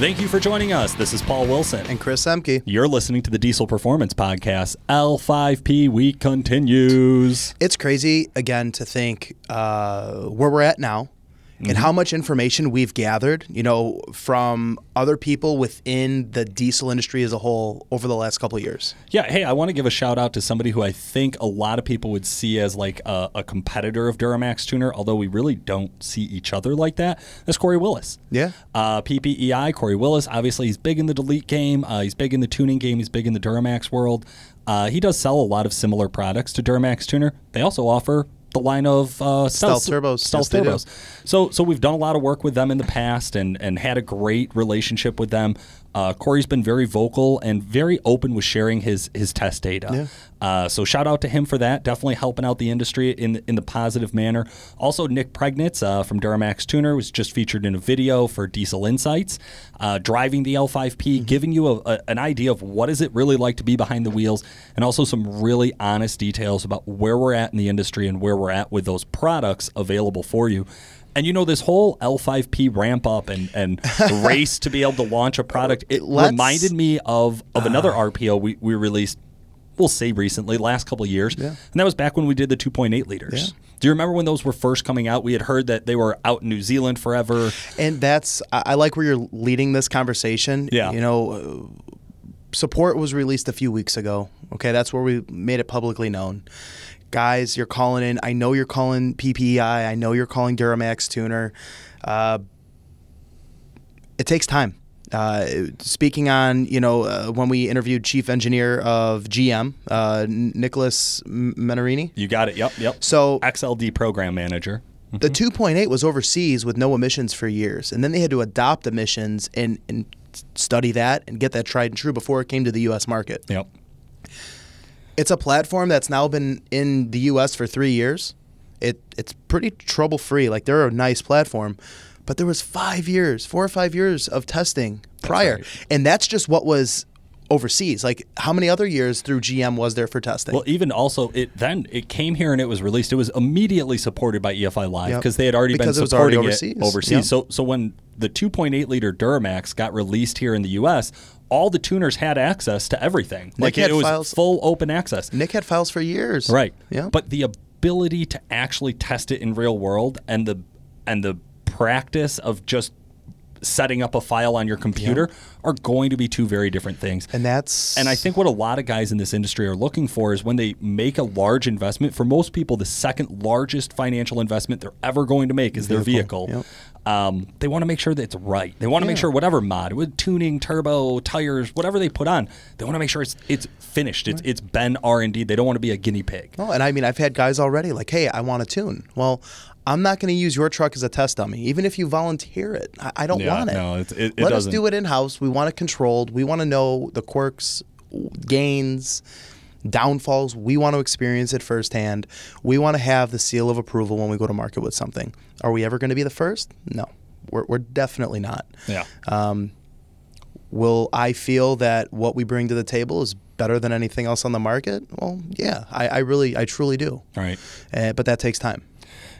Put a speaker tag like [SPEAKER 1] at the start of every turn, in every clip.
[SPEAKER 1] Thank you for joining us. This is Paul Wilson.
[SPEAKER 2] And Chris Emke.
[SPEAKER 1] You're listening to the Diesel Performance Podcast. L5P Week continues.
[SPEAKER 2] It's crazy, again, to think uh, where we're at now and how much information we've gathered, you know, from other people within the diesel industry as a whole over the last couple of years.
[SPEAKER 1] Yeah, hey, I want to give a shout out to somebody who I think a lot of people would see as like a, a competitor of Duramax Tuner, although we really don't see each other like that. That's Kory Willis.
[SPEAKER 2] Yeah.
[SPEAKER 1] Uh, PPEI, Kory Willis. Obviously, he's big in the delete game. Uh, he's big in the tuning game. He's big in the Duramax world. Uh, he does sell a lot of similar products to Duramax Tuner. They also offer the line of uh,
[SPEAKER 2] Stealth turbos.
[SPEAKER 1] Stealth
[SPEAKER 2] Yes,
[SPEAKER 1] turbos. So, so we've done a lot of work with them in the past and and had a great relationship with them. Uh, Kory's been very vocal and very open with sharing his his test data. Uh, so shout out to him for that. Definitely helping out the industry in in the positive manner. Also, Nick Priegnitz uh, from Duramax Tuner was just featured in a video for Diesel Insights, uh, driving the L5P, giving you a, a, an idea of what is it really like to be behind the wheels, and also some really honest details about where we're at in the industry and where we're at with those products available for you. And you know this whole L5P ramp up and, and race to be able to launch a product. It
[SPEAKER 2] Let's-
[SPEAKER 1] reminded me of of another RPO we, we released. We'll say recently, last couple of years, and that was back when we did the 2.8 liters. Do you remember when those were first coming out? We had heard that they were out in New Zealand forever.
[SPEAKER 2] And that's, I I like where you're leading this conversation.
[SPEAKER 1] Yeah.
[SPEAKER 2] You know, uh, support was released a few weeks ago. Okay. That's where we made it publicly known. Guys, you're calling in. I know you're calling PPEI. I know you're calling Duramax Tuner. Uh, it takes time. Uh, speaking on, you know, uh, when we interviewed chief engineer of GM, uh, Nicholas Menarini.
[SPEAKER 1] You got it. Yep, yep.
[SPEAKER 2] So
[SPEAKER 1] XLD program manager.
[SPEAKER 2] the 2.8 was overseas with no emissions for years, and then they had to adopt emissions and, and study that and get that tried and true before it came to the U.S. market.
[SPEAKER 1] Yep.
[SPEAKER 2] It's a platform that's now been in the U.S. for three years. It it's pretty trouble free. Like they're a nice platform, but there was five years, four or five years of testing prior,
[SPEAKER 1] right.
[SPEAKER 2] and that's just what was overseas. Like how many other years through GM was there for testing?
[SPEAKER 1] Well, even also, it then it came here and it was released. It was immediately supported by EFI Live
[SPEAKER 2] Yep.
[SPEAKER 1] because they had already
[SPEAKER 2] Because
[SPEAKER 1] been
[SPEAKER 2] it was already
[SPEAKER 1] supporting
[SPEAKER 2] overseas.
[SPEAKER 1] it overseas.
[SPEAKER 2] Yep.
[SPEAKER 1] So, so when the 2.8 liter Duramax got released here in the U.S., all the tuners had access to everything. Like
[SPEAKER 2] had
[SPEAKER 1] it was
[SPEAKER 2] files-
[SPEAKER 1] full open access.
[SPEAKER 2] Nick had files for years.
[SPEAKER 1] Right.
[SPEAKER 2] Yeah.
[SPEAKER 1] But the ability to actually test it in real world and the and the practice of just setting up a file on your computer are going to be two very different things.
[SPEAKER 2] and that's
[SPEAKER 1] And I think what a lot of guys in this industry are looking for is when they make a large investment, for most people, the second largest financial investment they're ever going to make is their vehicle.
[SPEAKER 2] Yep.
[SPEAKER 1] Um, they want to make sure that it's right. They want to make sure whatever mod, with tuning, turbo, tires, whatever they put on, they want to make sure it's it's finished. It's it's been R and D. They don't want to be a guinea pig.
[SPEAKER 2] Oh, and I mean, I've had guys already like, "Hey, I want to tune." Well, I'm not going to use your truck as a test dummy, even if you volunteer it. I, I don't
[SPEAKER 1] Yeah,
[SPEAKER 2] want it.
[SPEAKER 1] no, it- it- it
[SPEAKER 2] Let
[SPEAKER 1] doesn't.
[SPEAKER 2] us do it in house. We want it controlled. We want to know the quirks, gains, downfalls. We want to experience it firsthand. We want to have the seal of approval when we go to market with something. Are we ever going to be the first? No, we're, we're definitely not.
[SPEAKER 1] Yeah.
[SPEAKER 2] Um, will I feel that what we bring to the table is better than anything else on the market? Well, yeah, I, I really, I truly do.
[SPEAKER 1] All right.
[SPEAKER 2] Uh, but that takes time.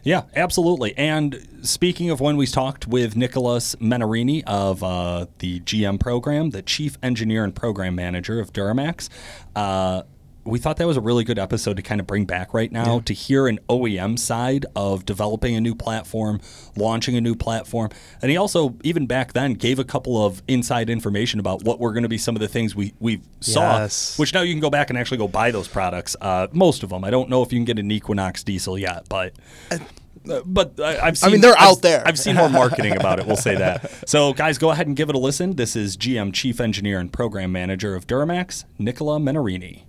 [SPEAKER 1] Yeah, absolutely. And speaking of when we talked with Nicholas Menarini of uh, the GM program, the chief engineer and program manager of Duramax, uh, we thought that was a really good episode to kind of bring back right now to hear an OEM side of developing a new platform, launching a new platform. And he also, even back then, gave a couple of inside information about what were going to be some of the things we, we saw,
[SPEAKER 2] Yes.
[SPEAKER 1] which now you can go back and actually go buy those products. Uh, most of them. I don't know if you can get an Equinox diesel yet, but. Uh, but I, I've seen.
[SPEAKER 2] mean, they're
[SPEAKER 1] I've-
[SPEAKER 2] out there.
[SPEAKER 1] I've seen more marketing about it. We'll say that. So, guys, go ahead and give it a listen. This is GM Chief Engineer and Program Manager of Duramax, Nicola Menarini.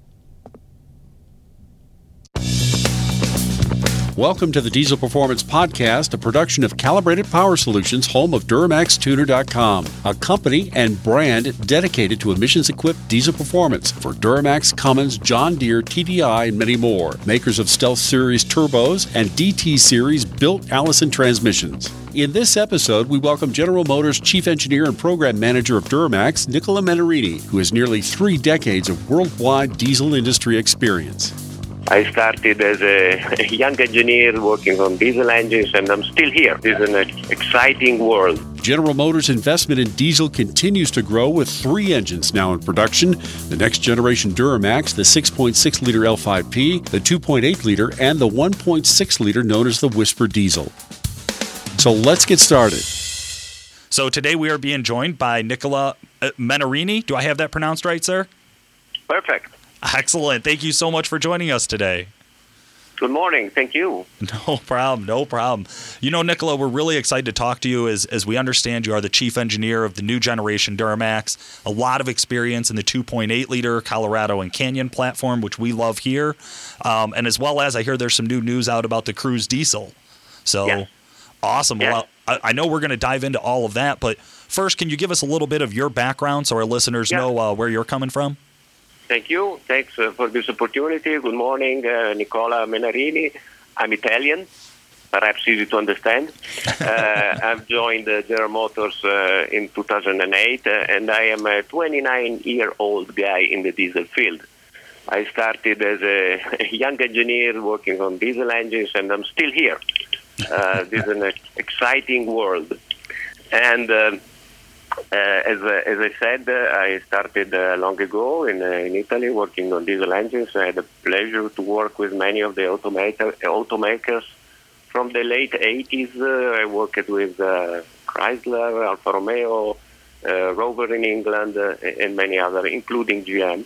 [SPEAKER 3] Welcome to the Diesel Performance Podcast, a production of Calibrated Power Solutions, home of DuramaxTuner.com, a company and brand dedicated to emissions equipped diesel performance for Duramax, Cummins, John Deere, TDI, and many more. Makers of Stealth Series turbos and DT Series built Allison transmissions. In this episode, we welcome General Motors Chief Engineer and Program Manager of Duramax, Nicola Menarini, who has nearly three decades of worldwide diesel industry experience.
[SPEAKER 4] I started as a young engineer working on diesel engines, and I'm still here. This is an exciting world.
[SPEAKER 3] General Motors' investment in diesel continues to grow with three engines now in production the next generation Duramax, the 6.6 liter L5P, the 2.8 liter, and the 1.6 liter known as the Whisper Diesel. So let's get started.
[SPEAKER 5] So today we are being joined by Nicola uh, Menarini. Do I have that pronounced right, sir?
[SPEAKER 4] Perfect.
[SPEAKER 5] Excellent. Thank you so much for joining us today.
[SPEAKER 4] Good morning. Thank you.
[SPEAKER 5] No problem. No problem. You know, Nicola, we're really excited to talk to you as, as we understand you are the chief engineer of the new generation Duramax, a lot of experience in the 2.8 liter Colorado and Canyon platform, which we love here. Um, and as well as I hear there's some new news out about the Cruze Diesel. So
[SPEAKER 4] Yes.
[SPEAKER 5] awesome.
[SPEAKER 4] Yes.
[SPEAKER 5] Well, I, I know we're going to dive into all of that, but first, can you give us a little bit of your background so our listeners
[SPEAKER 4] Yeah.
[SPEAKER 5] know uh, where you're coming from?
[SPEAKER 4] Thank you. Thanks uh, for this opportunity. Good morning, uh, Nicola Menarini. I'm Italian, perhaps easy to understand. uh, I've joined uh, General Motors uh, in 2008, uh, and I am a 29-year-old guy in the diesel field. I started as a young engineer working on diesel engines, and I'm still here. Uh, this is an exciting world. And as, uh, as I said, uh, I started uh, long ago in, uh, in Italy working on diesel engines. I had the pleasure to work with many of the automaker, automakers. From the late 80s, uh, I worked with uh, Chrysler, Alfa Romeo, uh, Rover in England, uh, and many other, including GM.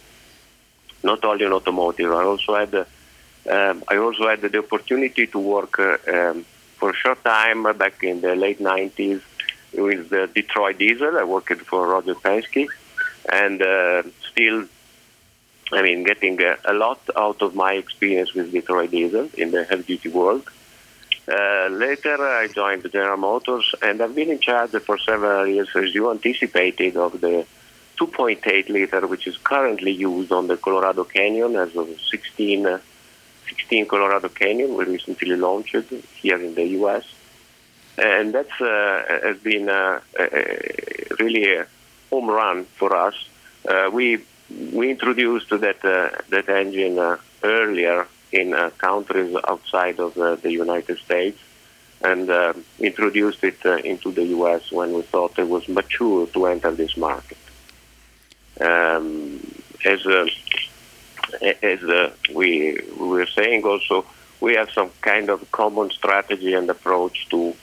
[SPEAKER 4] Not only in automotive. I also had uh, um, I also had the opportunity to work uh, um, for a short time uh, back in the late 90s with the Detroit Diesel. I worked for Roger Penske, and uh, still, I mean, getting uh, a lot out of my experience with Detroit Diesel in the heavy-duty world. Uh, later, I joined General Motors, and I've been in charge for several years, as you anticipated, of the 2.8 liter, which is currently used on the Colorado Canyon as of 16, uh, 16 Colorado Canyon. We recently launched here in the U.S and that's uh, has been uh, really a home run for us. Uh, we we introduced that that engine earlier in countries outside of the United States, and uh, introduced it uh, into the U.S. when we thought it was mature to enter this market. Um, as uh, as we we were saying, also we have some kind of common strategy and approach to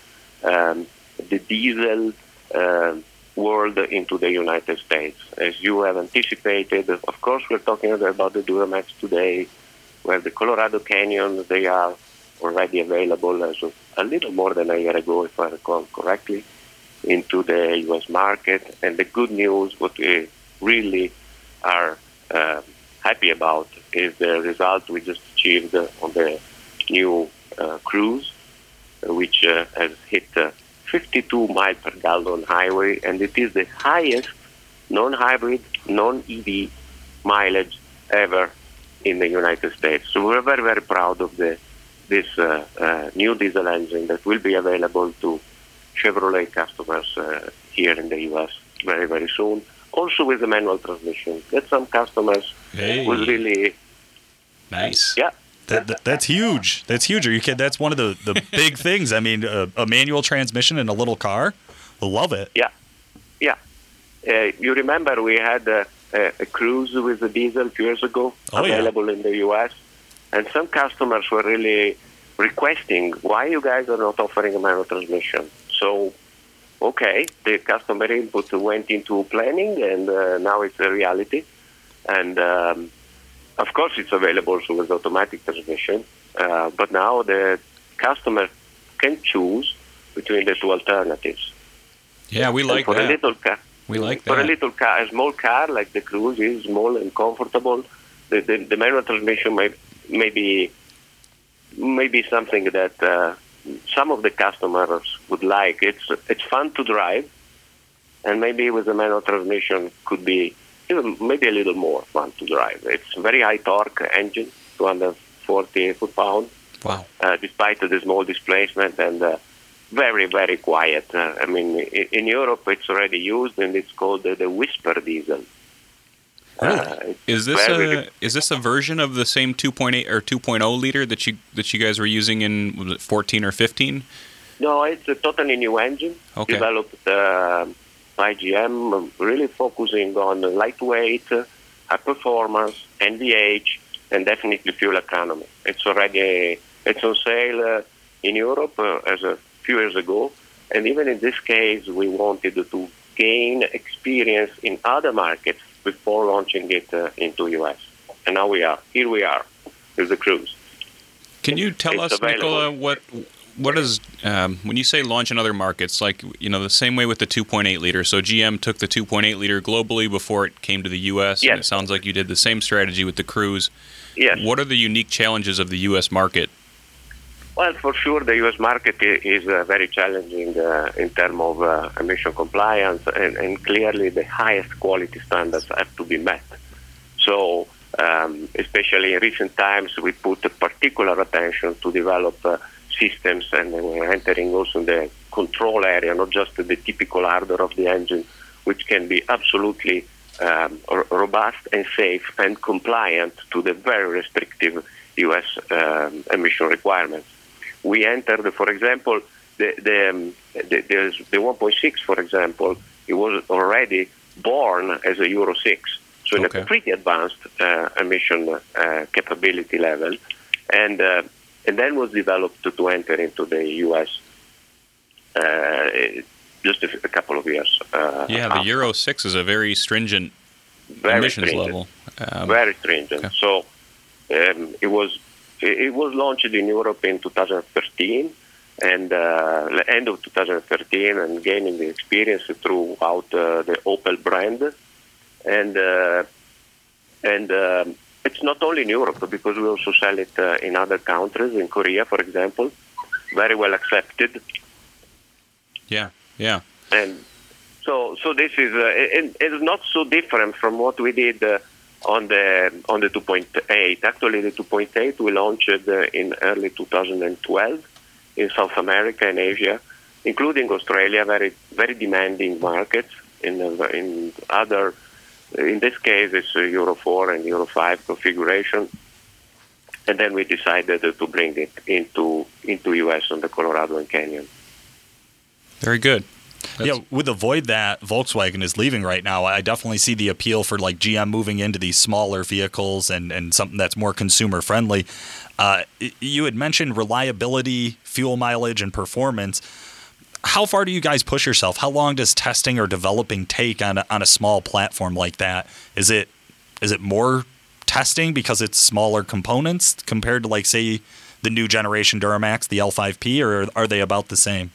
[SPEAKER 4] um, the diesel uh, world into the United States. As you have anticipated, of course, we're talking about the Duramax today, where the Colorado Canyon, they are already available as of a little more than a year ago, if I recall correctly, into the U.S. market. And the good news, what we really are uh, happy about, is the result we just achieved on the new uh, Cruze which uh, has hit uh, 52 miles per gallon highway, and it is the highest non-hybrid, non-EV mileage ever in the United States. So we're very, very proud of the this uh, uh, new diesel engine that will be available to Chevrolet customers uh, here in the U.S. very, very soon. Also with the manual transmission. That some customers
[SPEAKER 5] Hey.
[SPEAKER 4] was really,
[SPEAKER 5] Nice.
[SPEAKER 4] yeah,
[SPEAKER 5] That, that- that's huge. That's huge. Are you kidding? That's one of the, the big things. I mean, a, a manual transmission in a little car. Love it.
[SPEAKER 4] Yeah, yeah. Uh, you remember we had a, a, Cruze with the diesel a few years ago,
[SPEAKER 5] Oh, yeah.
[SPEAKER 4] available in the U.S., and some customers were really requesting why you guys are not offering a manual transmission. So, okay, the customer input went into planning, and uh, now it's a reality. And um, of course, it's available also with automatic transmission, uh, but now the customer can choose between the two alternatives.
[SPEAKER 6] Yeah, we like
[SPEAKER 4] for a little car,
[SPEAKER 6] We like
[SPEAKER 4] for a little car, a small car like the Cruze is small and comfortable. The, the, the manual transmission may, may be maybe something that uh, some of the customers would like. It's it's fun to drive, and maybe with the manual transmission could be even maybe a little more fun to drive. It's a very high torque engine, 240 foot pound
[SPEAKER 6] Wow.
[SPEAKER 4] uh, despite the small displacement and uh, very, very quiet. Uh, I mean, in, in Europe it's already used and it's called uh, the Whisper diesel. Uh,
[SPEAKER 6] Is this a is this a version of the same 2.8 or 2.0 liter that you that you guys were using in was it 14 or 15?
[SPEAKER 4] No, it's a totally new engine
[SPEAKER 6] Okay.
[SPEAKER 4] developed uh, by GM, really focusing on lightweight, high performance, NVH, and definitely fuel economy. It's already it's on sale uh, in Europe uh, as a few years ago, and even in this case, we wanted to gain experience in other markets before launching it uh, into US. And now we are here. We are with the Cruze.
[SPEAKER 6] Can you tell
[SPEAKER 4] It's
[SPEAKER 6] us,
[SPEAKER 4] available.
[SPEAKER 6] Nicola, what what is um, when you say launch in other markets? Like you know, the same way with the 2.8 liter. So GM took the 2.8 liter globally before it came to the U.S. And
[SPEAKER 4] Yes.
[SPEAKER 6] it sounds like you did the same strategy with the Cruze.
[SPEAKER 4] Yes.
[SPEAKER 6] What are the unique challenges of the U.S. market?
[SPEAKER 4] Well, for sure, the U.S. market is uh, very challenging uh, in terms of uh, emission compliance, and, and clearly the highest quality standards have to be met. So, um, especially in recent times, we put particular attention to develop uh, systems, and we're entering also the control area, not just the typical hardware of the engine, which can be absolutely um, robust and safe and compliant to the very restrictive U.S. Um, emission requirements we entered, for example, the the, um, the, the, the 1.6, for example, it was already born as a Euro 6, so in a pretty advanced uh, emission uh, capability level, and uh, and then was developed to, to enter into the U.S. Uh, just a couple of years. Uh,
[SPEAKER 6] Yeah, the
[SPEAKER 4] after.
[SPEAKER 6] Euro 6 is a very stringent
[SPEAKER 4] Very
[SPEAKER 6] emissions
[SPEAKER 4] stringent.
[SPEAKER 6] level. Um,
[SPEAKER 4] very stringent.
[SPEAKER 6] okay.
[SPEAKER 4] So um, it was it it was launched in Europe in 2013 and uh, end of 2013 and gaining the experience throughout uh, the Opel brand and uh, and um, it's not only in Europe because we also sell it uh, in other countries in Korea for example very well accepted
[SPEAKER 6] yeah, yeah.
[SPEAKER 4] and so so this is uh, it, it's not so different from what we did uh, on the on the 2.8. Actually, the 2.8 we launched uh, in early 2012 in South America and Asia, including Australia, very very demanding markets. In uh, in other, in this case, it's Euro 4 and Euro 5 configuration. And then we decided uh, to bring it into into US on the Colorado and Canyon.
[SPEAKER 6] Very good.
[SPEAKER 5] yeah, with the void that Volkswagen is leaving right now, I definitely see the appeal for like GM moving into these smaller vehicles and, and something that's more consumer friendly. Uh, you had mentioned reliability, fuel mileage, and performance. How far do you guys push yourself? How long does testing or developing take on a, on a small platform like that? Is it is it more testing because it's smaller components compared to like say the new generation Duramax, the L5P, or are they about the same?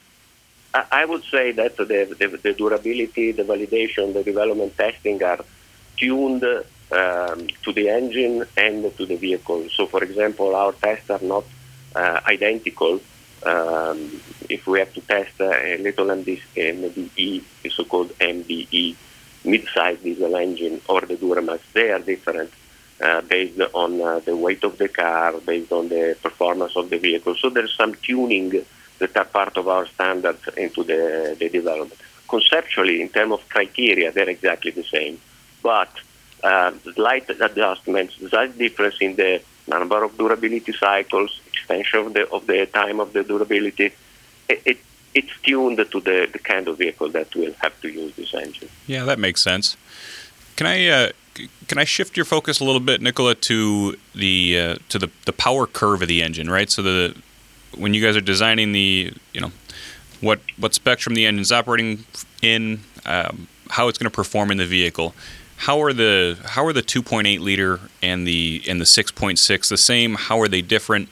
[SPEAKER 4] I would say that the, the, the durability, the validation, the development testing are tuned um, to the engine and to the vehicle. So, for example, our tests are not uh, identical. Um, if we have to test uh, a little MD, MDE, the so-called MDE, mid-size diesel engine, or the Duramax, they are different uh, based on uh, the weight of the car, based on the performance of the vehicle. So there's some tuning that are part of our standards into the, the development. Conceptually, in terms of criteria, they're exactly the same, but uh, slight adjustments, slight difference in the number of durability cycles, extension of the of the time of the durability. It, it, it's tuned to the, the kind of vehicle that will have to use this engine.
[SPEAKER 6] Yeah, that makes sense. Can I uh, can I shift your focus a little bit, Nicola, to the uh, to the, the power curve of the engine, right? So the when you guys are designing the you know what what spectrum the engine's operating in, um, how it's going to perform in the vehicle. How are the how are the 2.8 liter and the and the 6.6 the same? How are they different?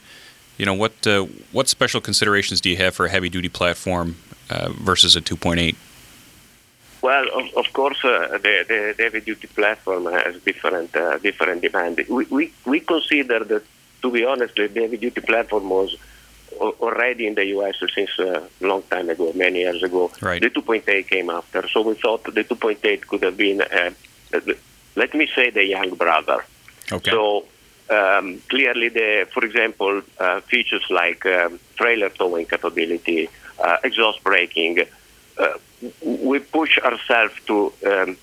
[SPEAKER 6] You know what uh, what special considerations do you have for a heavy duty platform uh, versus a 2.8?
[SPEAKER 4] Well, of, of course, uh, the, the, the heavy-duty platform has different uh, different demand. We, we we consider that, to be honest, the heavy-duty platform was already in the U.S. since a long time ago, many years ago.
[SPEAKER 6] Right.
[SPEAKER 4] The 2.8 came after, so we thought the 2.8 could have been, uh, let me say, the young brother.
[SPEAKER 6] Okay.
[SPEAKER 4] So um, clearly, the for example, uh, features like um, trailer towing capability, uh, exhaust braking, uh, we push ourselves to um,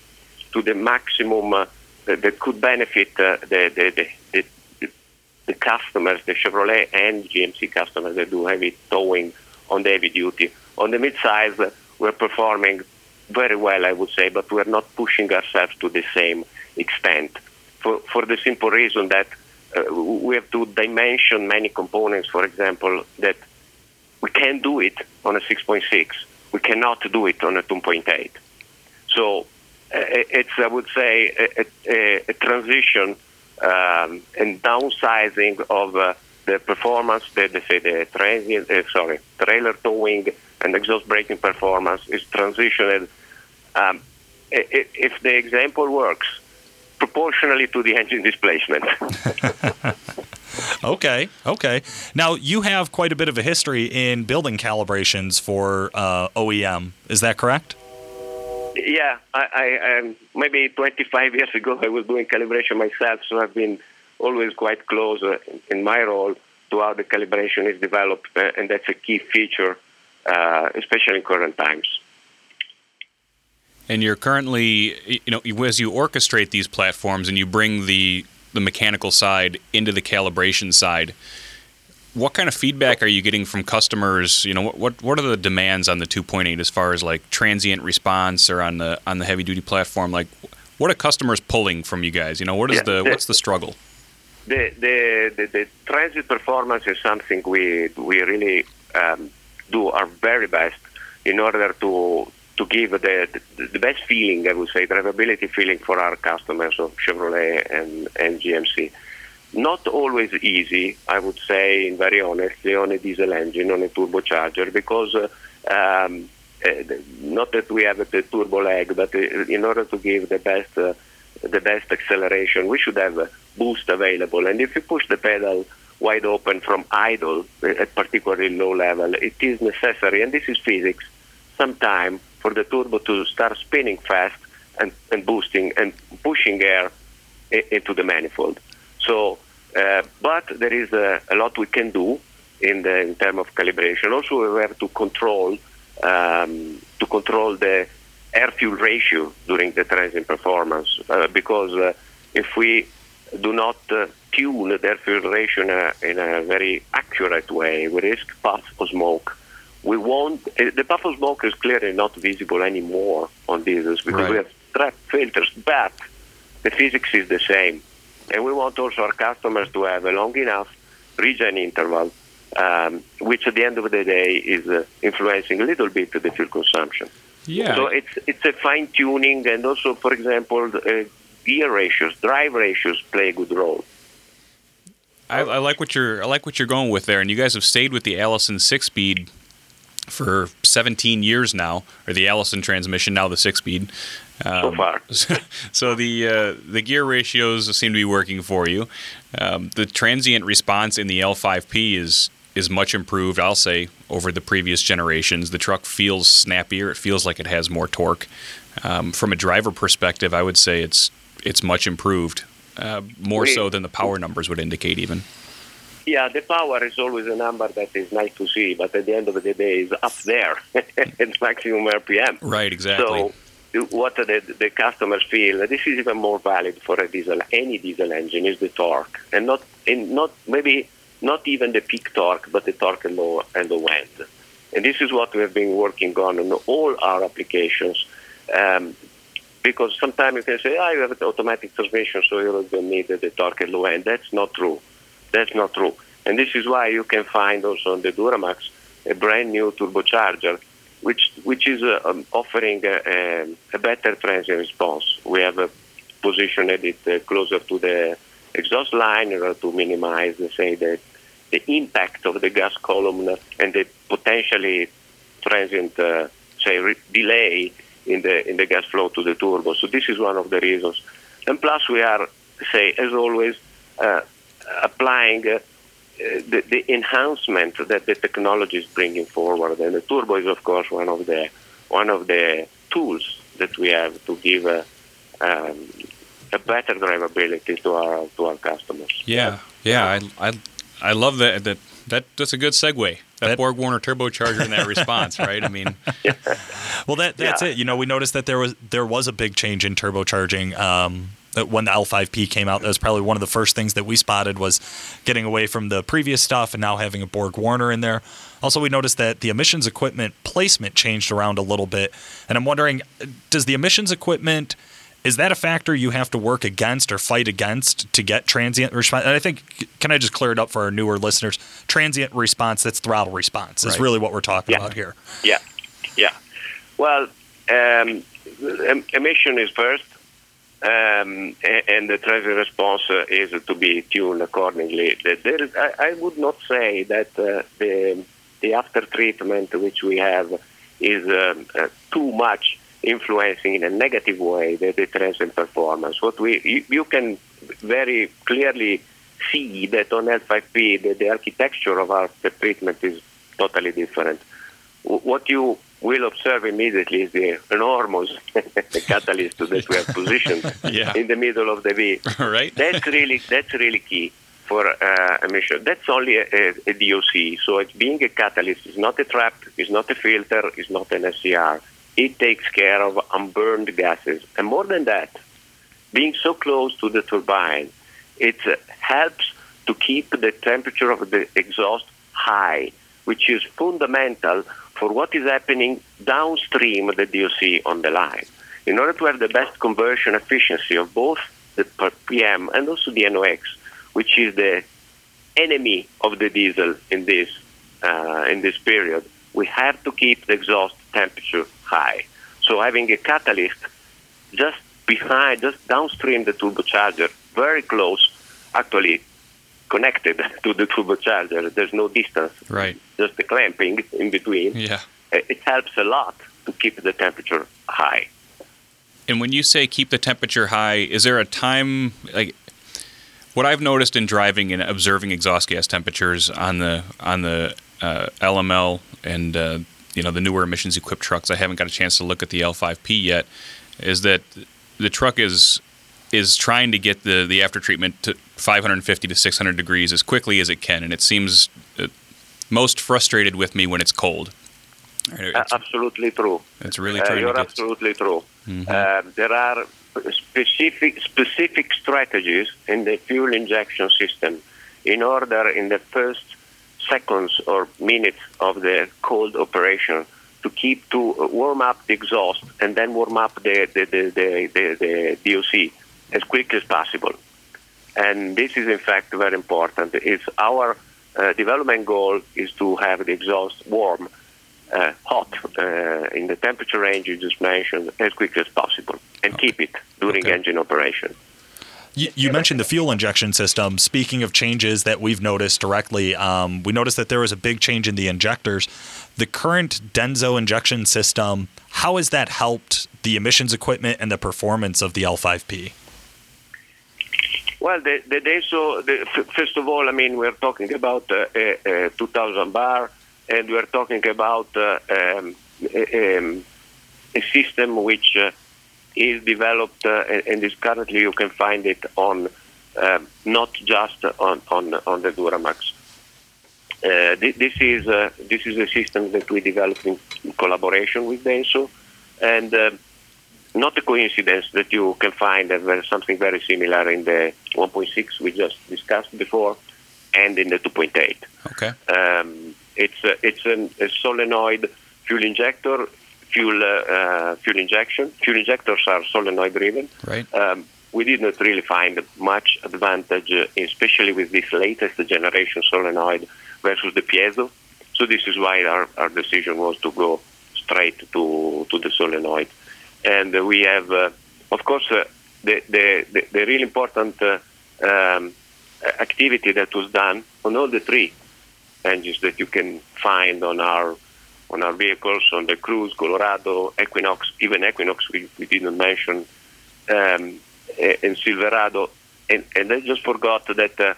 [SPEAKER 4] to the maximum uh, that, that could benefit uh, the, the, the, the the customers, the Chevrolet and GMC customers that do heavy towing on the heavy duty. On the mid-size, we're performing very well, I would say, but we're not pushing ourselves to the same extent for, for the simple reason that uh, we have to dimension many components, for example, that we can do it on a 6.6. We cannot do it on a 2.8. So uh, it's, I would say, a, a, a transition um, and downsizing of uh, the performance, the, the, say the transient, uh, sorry, trailer towing and exhaust braking performance is transitioned. Um, if the example works, proportionally to the engine displacement.
[SPEAKER 5] okay, okay. Now you have quite a bit of a history in building calibrations for uh, OEM. Is that correct?
[SPEAKER 4] Yeah, I, I um, maybe 25 years ago I was doing calibration myself, so I've been always quite close uh, in my role to how the calibration is developed, uh, and that's a key feature, uh, especially in current times.
[SPEAKER 6] And you're currently, you know, as you orchestrate these platforms and you bring the the mechanical side into the calibration side, what kind of feedback are you getting from customers? You know, what what are the demands on the 2.8 as far as like transient response or on the on the heavy duty platform? Like, what are customers pulling from you guys? You know, what is yeah, the, the what's the struggle?
[SPEAKER 4] The, the the, the transit performance is something we we really um, do our very best in order to to give the, the, best feeling, I would say, drivability feeling for our customers of Chevrolet and, and GMC. Not always easy, I would say, in very honestly, on a diesel engine, on a turbocharger, because um, uh, not that we have the turbo lag, but uh, in order to give the best uh, the best acceleration, we should have a boost available. And if you push the pedal wide open from idle at particularly low level, it is necessary, and this is physics, some time for the turbo to start spinning fast and, and boosting and pushing air into the manifold. So, uh, but there is a, a, lot we can do in the in terms of calibration. Also, we have to control um, to control the air fuel ratio during the transient performance uh, because uh, if we do not uh, tune the air fuel ratio in a, in a very accurate way, we risk puff or smoke we won't. Eh, the buffer smoke is clearly not visible anymore on diesels because right. we have trap filters, but the physics is the same, and we want also our customers to have a long enough regen interval, um, which at the end of the day is uh, influencing a little bit the fuel consumption.
[SPEAKER 6] Yeah.
[SPEAKER 4] So it's it's a fine tuning, and also, for example, uh, gear ratios, drive ratios play a good role.
[SPEAKER 6] I, I, like what you're I like what you're going with there, and you guys have stayed with the Allison six speed for 17 years now, or the Allison transmission, now the six speed.
[SPEAKER 4] Um, so far.
[SPEAKER 6] so the uh, the gear ratios seem to be working for you. Um, the transient response in the L5P is is much improved. I'll say over the previous generations. The truck feels snappier. It feels like it has more torque. Um, from a driver perspective, I would say it's it's much improved, uh, more so than the power numbers would indicate, even.
[SPEAKER 4] Yeah, the power is always a number that is nice to see, but at the end of the day, is up there. it's maximum RPM.
[SPEAKER 6] Right, exactly.
[SPEAKER 4] So, what the, the customers feel, this is even more valid for a diesel, any diesel engine, is the torque, and not, in, not maybe not even the peak torque, but the torque and low and low end. And this is what we have been working on in all our applications. Um, because sometimes you can say, oh, you have an automatic transmission, so you don't need the torque and low end. That's not true. That's not true. And this is why you can find also on the Duramax a brand new turbocharger, which which is uh, um, offering a, a, better transient response. We have uh, positioned it uh, closer to the exhaust line in order to minimize, say, the, the impact of the gas column and the potentially transient, uh, say, re- delay in the in the gas flow to the turbo. So this is one of the reasons. And plus, we are, say, as always, uh, applying uh, the, the, enhancement that the technology is bringing forward. And the turbo is, of course, one of the one of the tools that we have to give a, um, a better drivability to our to our customers.
[SPEAKER 6] Yeah, yeah, I, I, I love that. That that that's a good segue. That, that Borg Warner turbocharger and that response, right? I mean,
[SPEAKER 5] well, that that's yeah. it. You know, we noticed that there was there was a big change in turbocharging. Um,
[SPEAKER 1] when the L5P came out. That was probably one of the first things that we spotted was getting away from the previous stuff and now having a Borg Warner in there. Also, we noticed that the emissions equipment placement changed around a little bit, and I'm wondering, does the emissions equipment is that a factor you have to work against or fight against to get transient response? And I think, can I just clear it up for our newer listeners? Transient response, that's throttle response, is right. really what we're talking
[SPEAKER 4] yeah.
[SPEAKER 1] about here.
[SPEAKER 4] Yeah, yeah. Well, um, emission is first, um, and the transient response uh, is to be tuned accordingly. There is, I, would not say that uh, the the after treatment which we have is um, uh, too much influencing in a negative way the, the transient performance. What we you, you, can very clearly see that on L5P the, the architecture of our treatment is totally different. what you will observe immediately the enormous catalyst that we have positioned yeah. in the middle of the V.
[SPEAKER 6] right.
[SPEAKER 4] That's really that's really key for uh, emission. That's only a, a, a, DOC. So it's being a catalyst. It's not a trap. It's not a filter. It's not an SCR it takes care of unburned gases. And more than that, being so close to the turbine, it uh, helps to keep the temperature of the exhaust high, which is fundamental for what is happening downstream the DOC on the line. In order to have the best conversion efficiency of both the PM and also the NOx, which is the enemy of the diesel in this uh, in this period, we have to keep the exhaust temperature high. So having a catalyst just behind, just downstream the turbocharger, very close, actually connected to the turbocharger. There's no distance.
[SPEAKER 6] Right.
[SPEAKER 4] Just the clamping in between.
[SPEAKER 6] Yeah.
[SPEAKER 4] It helps a lot to keep the temperature high.
[SPEAKER 6] And when you say keep the temperature high, is there a time like what I've noticed in driving and observing exhaust gas temperatures on the on the uh, LML and uh, you know the newer emissions equipped trucks. I haven't got a chance to look at the L5P yet. Is that the truck is is trying to get the the after treatment to 550 to 600 degrees as quickly as it can, and it seems uh, most frustrated with me when it's cold.
[SPEAKER 4] It's, absolutely true.
[SPEAKER 6] It's really uh,
[SPEAKER 4] you're absolutely true. Mm-hmm. Uh, there are specific specific strategies in the fuel injection system in order in the first seconds or minutes of the cold operation to keep to warm up the exhaust and then warm up the, the, the, the, the, the DOC as quickly as possible. And this is in fact very important. It's our uh, development goal is to have the exhaust warm, uh, hot, uh, in the temperature range you just mentioned as quickly as possible and okay. keep it during okay. engine operation.
[SPEAKER 1] You, you, mentioned the fuel injection system. Speaking of changes that we've noticed directly, um, we noticed that there was a big change in the injectors. The current Denso injection system, how has that helped the emissions equipment and the performance of the L5P?
[SPEAKER 4] Well, the, the the, first of all, I mean, we're talking about uh, uh, 2,000 bar, and we're talking about uh, um, um, a system which uh, is developed uh, and is currently you can find it on uh, not just on, on, on the Duramax. Uh, this is this is a system that we developed in collaboration with Denso, and uh, not a coincidence that you can find that there's something very similar in the 1.6 we just discussed before, and in the 2.8.
[SPEAKER 6] Okay.
[SPEAKER 4] Um, it's it's an, a solenoid fuel injector fuel uh, fuel injection. Fuel injectors are solenoid driven.
[SPEAKER 6] Right.
[SPEAKER 4] Um, we did not really find much advantage, uh, especially with this latest generation solenoid versus the piezo. So this is why our, our decision was to go straight to to the solenoid. And we have, uh, of course, uh, the, the, the, the really important uh, um, activity that was done on all the three engines that you can find on our on our vehicles, on the Cruze, Colorado, Equinox, even Equinox we, we didn't mention, um, and Silverado. And, and I just forgot that uh,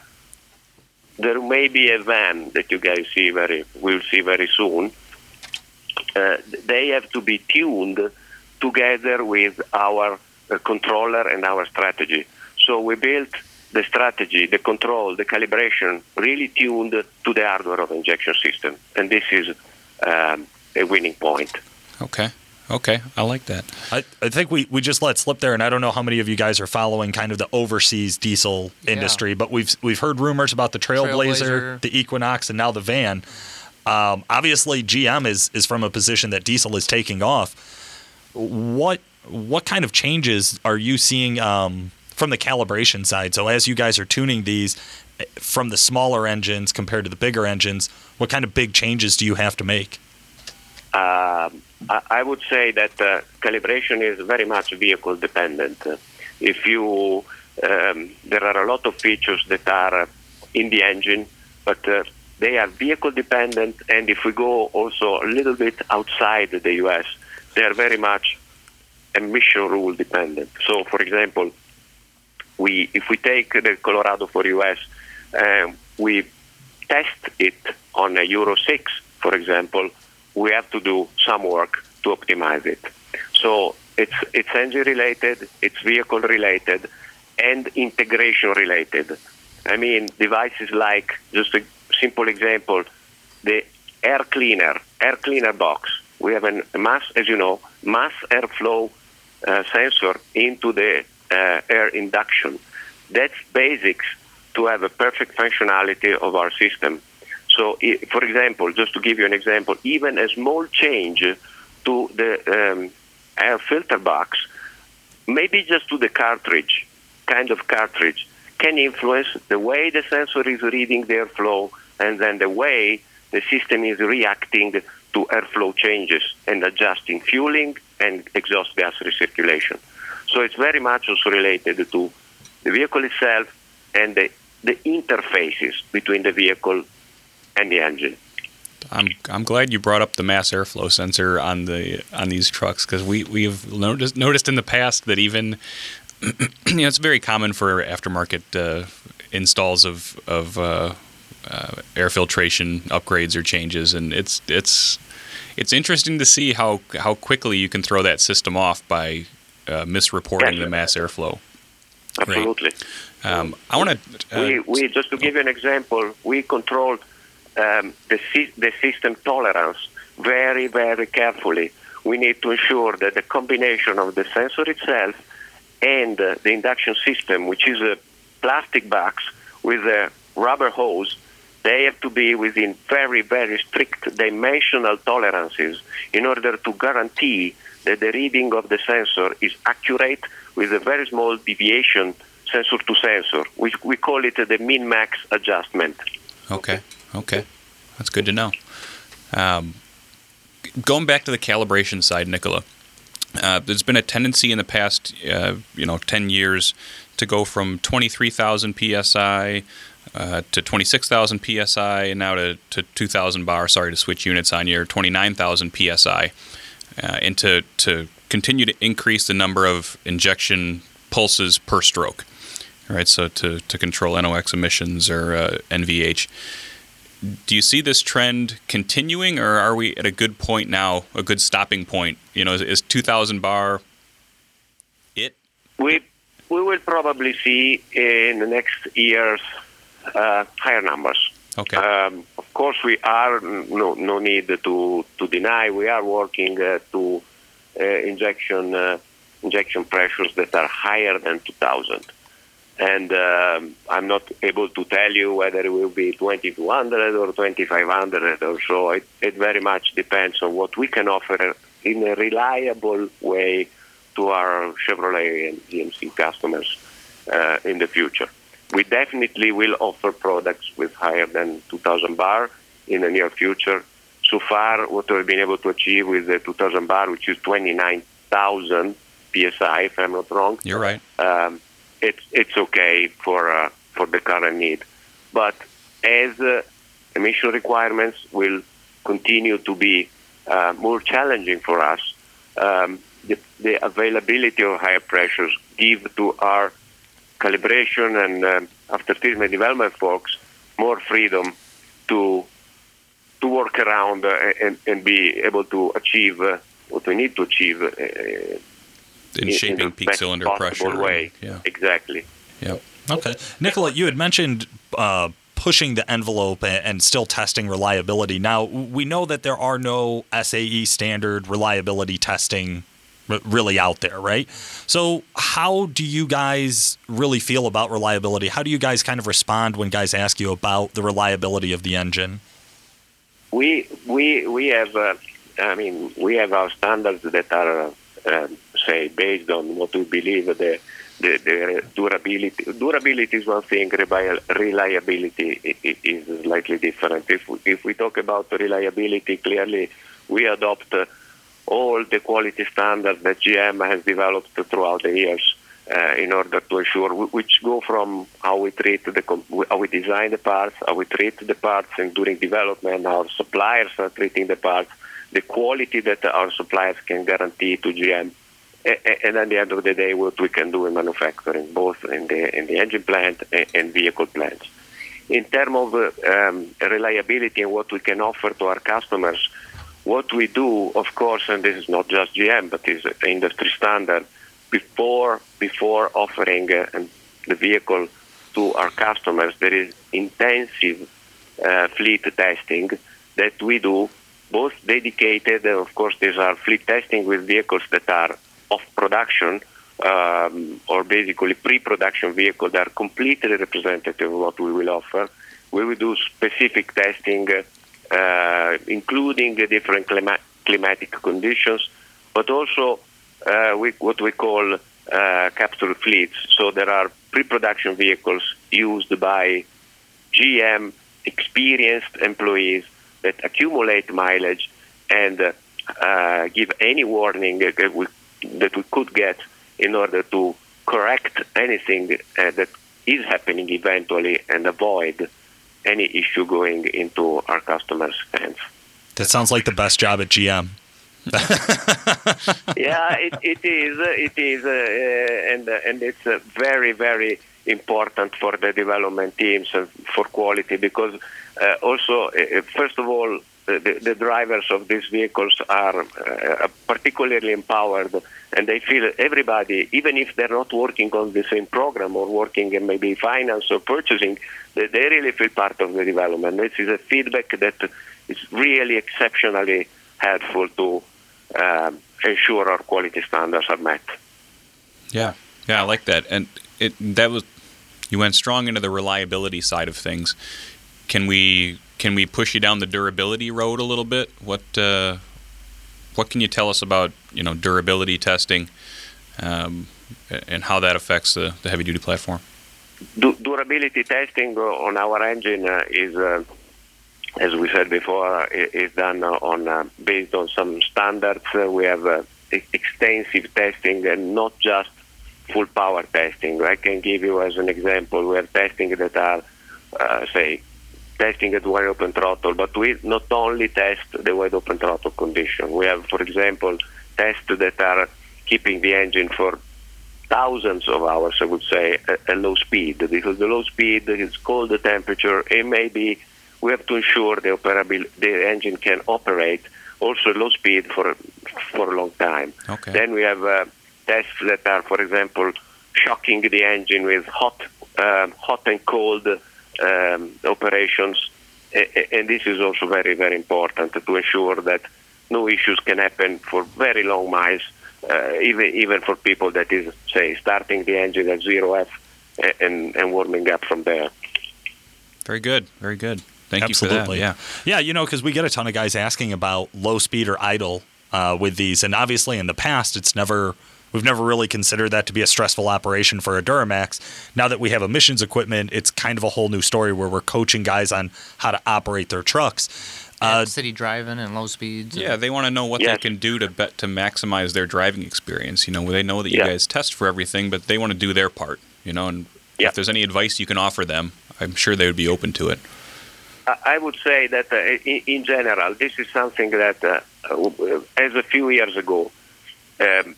[SPEAKER 4] there may be a van that you guys see very, will see very soon. Uh, they have to be tuned together with our uh, controller and our strategy. So we built the strategy, the control, the calibration really tuned to the hardware of the injection system. And this is um, a winning point.
[SPEAKER 6] Okay. Okay, I like that.
[SPEAKER 1] I, I think we, we just let slip there, and I don't know how many of you guys are following kind of the overseas diesel industry, but we've we've heard rumors about the Trailblazer,
[SPEAKER 7] Trailblazer.
[SPEAKER 1] the Equinox, and now the van. Um, obviously, GM is is from a position that diesel is taking off. What what kind of changes are you seeing um, from the calibration side? So as you guys are tuning these eh, from the smaller engines compared to the bigger engines, what kind of big changes do you have to make?
[SPEAKER 4] Um, I would say that uh, calibration is very much vehicle dependent. If you, um, there are a lot of features that are uh, in the engine, but uh, they are vehicle dependent. And if we go also a little bit outside the U.S., they are very much emission rule dependent. So, for example, we if we take the Colorado for US, um, we test it on a Euro 6, for example, we have to do some work to optimize it. So it's it's engine related, it's vehicle related, and integration related. I mean, devices like just a simple example, the air cleaner, air cleaner box. We have a mass, as you know, mass airflow uh, sensor into the uh, air induction. That's basics to have a perfect functionality of our system. So, for example, just to give you an example, even a small change to the um, air filter box, maybe just to the cartridge, kind of cartridge, can influence the way the sensor is reading the airflow and then the way the system is reacting to airflow changes and adjusting fueling and exhaust gas recirculation. So it's very much also related to the vehicle itself and the, the interfaces between the vehicle and the engine.
[SPEAKER 6] I'm I'm glad you brought up the mass airflow sensor on the on these trucks because we we've noticed noticed in the past that even you know it's very common for aftermarket uh, installs of of uh, uh, air filtration upgrades or changes, and it's it's it's interesting to see how how quickly you can throw that system off by uh, misreporting the mass airflow.
[SPEAKER 4] Absolutely.
[SPEAKER 6] Um, I want to.
[SPEAKER 4] we, we just to give you an example, we controlled um, the sy- the system tolerance very very carefully. We need to ensure that the combination of the sensor itself and uh, the induction system, which is a plastic box with a rubber hose, they have to be within very very strict dimensional tolerances in order to guarantee that the reading of the sensor is accurate with a very small deviation sensor to sensor. We, we call it the min max adjustment.
[SPEAKER 6] Okay. Okay. That's good to know. Um, going back to the calibration side, Nicola, uh, there's been a tendency in the past, uh, you know, 10 years to go from 23,000 psi uh, to 26,000 psi, and now to, to 2,000 bar. Sorry to switch units on you, 29,000 psi, uh, and to to continue to increase the number of injection pulses per stroke. Right, so to, to control NOx emissions or uh, NVH. Do you see this trend continuing, or are we at a good point now, a good stopping point? You know, is, is 2,000 bar it?
[SPEAKER 4] We, we will probably see in the next years higher numbers.
[SPEAKER 6] Okay.
[SPEAKER 4] Um, of course, we are no no need to to deny we are working uh, to uh, injection uh, injection pressures that are higher than 2,000, and um, I'm not able to tell you whether it will be 2,200 or 2,500 or so. It, it very much depends on what we can offer in a reliable way to our Chevrolet and GMC customers uh, in the future. We definitely will offer products with higher than 2,000 bar in the near future. So far, what we've been able to achieve with the 2,000 bar, which is 29,000 psi, if I'm not wrong,
[SPEAKER 6] You're right.
[SPEAKER 4] um, it's it's okay for uh, for the current need. But as uh, emission requirements will continue to be uh, more challenging for us, um, the, the availability of higher pressures give to our calibration and um, after treatment development folks more freedom to to work around uh, and, and be able to achieve uh, what we need to achieve uh,
[SPEAKER 6] In
[SPEAKER 4] in
[SPEAKER 6] shaping
[SPEAKER 4] the
[SPEAKER 6] peak
[SPEAKER 4] best
[SPEAKER 6] cylinder pressure.
[SPEAKER 4] way.
[SPEAKER 6] Yeah.
[SPEAKER 4] Exactly.
[SPEAKER 6] Yep.
[SPEAKER 1] Okay, Nicola, you had mentioned uh, pushing the envelope and still testing reliability. Now we know that there are no SAE standard reliability testing really out there, right? So, how do you guys really feel about reliability? How do you guys kind of respond when guys ask you about the reliability of the engine?
[SPEAKER 4] We we we have, uh, I mean, we have our standards that are, uh, say, based on what we believe the the, the durability. Durability is one thing. Reliability is slightly different. If we, if we talk about reliability, clearly we adopt. Uh, all the quality standards that GM has developed throughout the years uh, in order to ensure, which go from how we treat the, how we design the parts, how we treat the parts, and during development, our suppliers are treating the parts, the quality that our suppliers can guarantee to GM, and at the end of the day, what we can do in manufacturing, both in the in the engine plant and vehicle plants. In terms of um, reliability and what we can offer to our customers, what we do, of course, and this is not just GM, but is industry standard, before before offering uh, the vehicle to our customers, there is intensive uh, fleet testing that we do, both dedicated, and of course, these are fleet testing with vehicles that are off production um, or basically pre-production vehicles that are completely representative of what we will offer. We will do specific testing uh, including different clima- climatic conditions, but also uh, we, what we call uh, capture fleets. So there are pre-production vehicles used by GM experienced employees that accumulate mileage and uh, give any warning that we, that we could get in order to correct anything uh, that is happening eventually and avoid any issue going into our customers' hands.
[SPEAKER 1] That sounds like the best job at GM.
[SPEAKER 4] yeah, it, it is. It is, uh, and uh, and it's uh, very very important for the development teams and for quality because uh, also uh, first of all the, the, drivers of these vehicles are uh, particularly empowered and they feel everybody, even if they're not working on the same program or working in maybe finance or purchasing, they, they really feel part of the development. This is a feedback that is really exceptionally helpful to um, ensure our quality standards are met.
[SPEAKER 6] Yeah, yeah, I like that. And it that was you went strong into the reliability side of things. Can we can we push you down the durability road a little bit? What uh, what can you tell us about you know durability testing um, and how that affects the, the heavy duty platform?
[SPEAKER 4] Du- durability testing on our engine uh, is, uh, as we said before, is done on uh, based on some standards. Uh, we have uh, extensive testing and not just full power testing. I can give you as an example. We have testing that are, say, testing at wide open throttle, but we not only test the wide open throttle condition. We have, for example, tests that are keeping the engine for thousands of hours, I would say, at, at low speed, because the low speed is cold the temperature, and maybe we have to ensure the operability, the engine can operate also at low speed for for a long time.
[SPEAKER 6] Okay.
[SPEAKER 4] Then we have uh, tests that are, for example, shocking the engine with hot, um, hot and cold um, operations, and this is also very, very important to ensure that no issues can happen for very long miles, uh, even even for people that is say starting the engine at zero F and and warming up from there.
[SPEAKER 6] Very good, very good. Thank
[SPEAKER 1] Absolutely.
[SPEAKER 6] you for that.
[SPEAKER 1] Yeah, yeah. You know, because we get a ton of guys asking about low speed or idle uh, with these, and obviously in the past, it's never We've never really considered that to be a stressful operation for a Duramax. Now that we have emissions equipment, it's kind of a whole new story where we're coaching guys on how to operate their trucks.
[SPEAKER 7] Uh, city driving and low speeds.
[SPEAKER 6] Yeah, they want to know what yes. they can do to bet to maximize their driving experience. You know, they know that you yeah. guys test for everything, but they want to do their part. You know, and yeah. if there's any advice you can offer them, I'm sure they would be open to it.
[SPEAKER 4] I would say that uh, in, in, general, this is something that, uh, uh as a few years ago, um,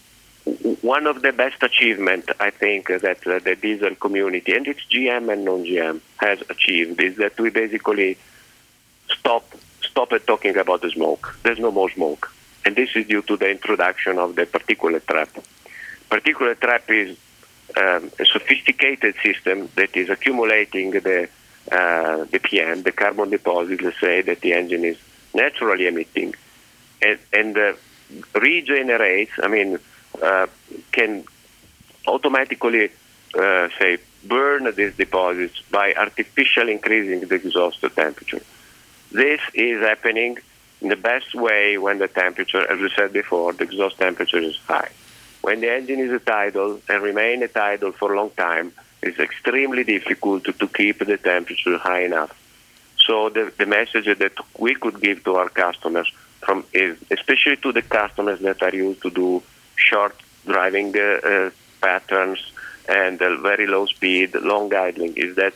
[SPEAKER 4] one of the best achievements I think that uh, the diesel community and it's GM and non-GM has achieved is that we basically stop stop talking about the smoke. There's no more smoke, and this is due to the introduction of the particulate trap. Particulate trap is um, a sophisticated system that is accumulating the uh, the PM, the carbon deposit, let's say, that the engine is naturally emitting, and, and uh, regenerates, I mean, uh, can automatically, uh, say, burn these deposits by artificially increasing the exhaust temperature. This is happening in the best way when the temperature, as we said before, the exhaust temperature is high. When the engine is at idle and remain at idle for a long time, it's extremely difficult to, to keep the temperature high enough. So the, the message that we could give to our customers, from especially to the customers that are used to do short driving uh, uh, patterns and uh, very low speed, long idling, is that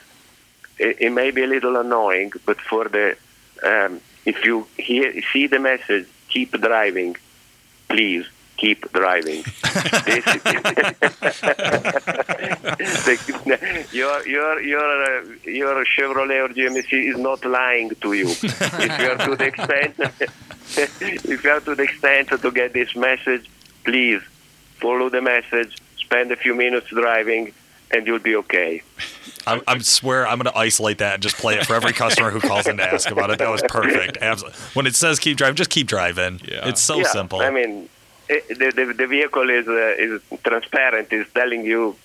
[SPEAKER 4] it, it, may be a little annoying, but for the um, if you hear see the message, keep driving, please keep driving. the, your your your uh, your Chevrolet or GMC is not lying to you. if you are to the extent, if you are to the extent to get this message, please follow the message. Spend a few minutes driving, and you'll be okay.
[SPEAKER 1] I, I swear I'm going to isolate that and just play it for every customer who calls in to ask about it. That was perfect. Absolutely. When it says keep driving, just keep driving. Yeah. It's so
[SPEAKER 4] yeah,
[SPEAKER 1] simple.
[SPEAKER 4] I mean, it, the, the, the vehicle is uh, is transparent. Is telling you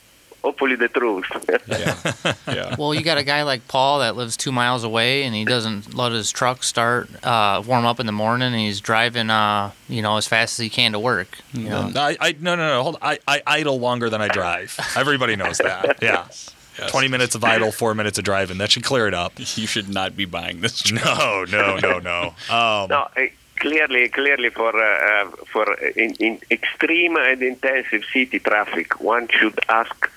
[SPEAKER 4] hopefully the truth.
[SPEAKER 7] yeah. yeah. Well, you got a guy like Paul that lives two miles away, and he doesn't let his truck start uh, warm up in the morning, and he's driving, uh, you know, as fast as he can to work. You know?
[SPEAKER 1] I, I, no, no, no. Hold. On. I, I idle longer than I drive. Everybody knows that. Yeah. Yes. 20 minutes of idle, four minutes of driving. That should clear it up.
[SPEAKER 6] You should not be buying this. Truck.
[SPEAKER 1] No, no, no, no. Um,
[SPEAKER 4] no, clearly, clearly for uh, uh, for in, in extreme and intensive city traffic, one should ask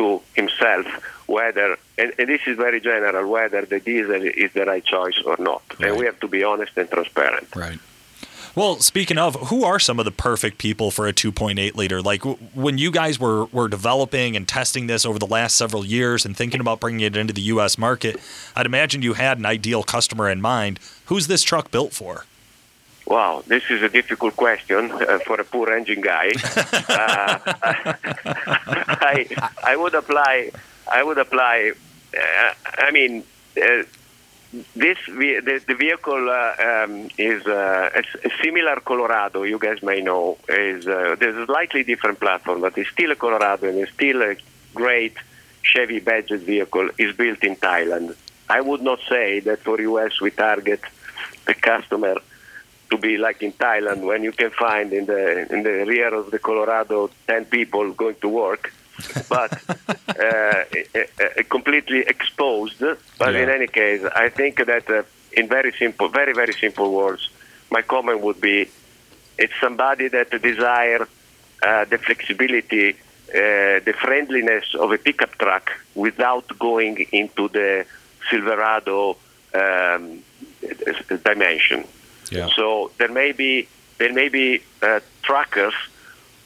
[SPEAKER 4] to himself whether, and, and, this is very general, whether the diesel is the right choice or not. Right. And we have to be honest and transparent.
[SPEAKER 1] Right. Well, speaking of, who are some of the perfect people for a 2.8 liter? Like w- when you guys were were developing and testing this over the last several years and thinking about bringing it into the U.S. market, I'd imagine you had an ideal customer in mind. Who's this truck built for?
[SPEAKER 4] Wow, this is a difficult question uh, for a poor engine guy. uh, I, I would apply. I would apply. Uh, I mean, uh, this the, the vehicle uh, um, is uh, a, a, similar Colorado. You guys may know is there's a slightly different platform, but it's still a Colorado and it's still a great Chevy budget vehicle. is built in Thailand. I would not say that for US we target the customer to be like in Thailand when you can find in the in the rear of the Colorado ten people going to work, but uh, completely exposed. But yeah. in any case, I think that uh, in very simple, very very simple words, my comment would be, it's somebody that desire uh, the flexibility. Uh, the friendliness of a pickup truck without going into the Silverado um, dimension. Yeah. So there may be there may be uh, truckers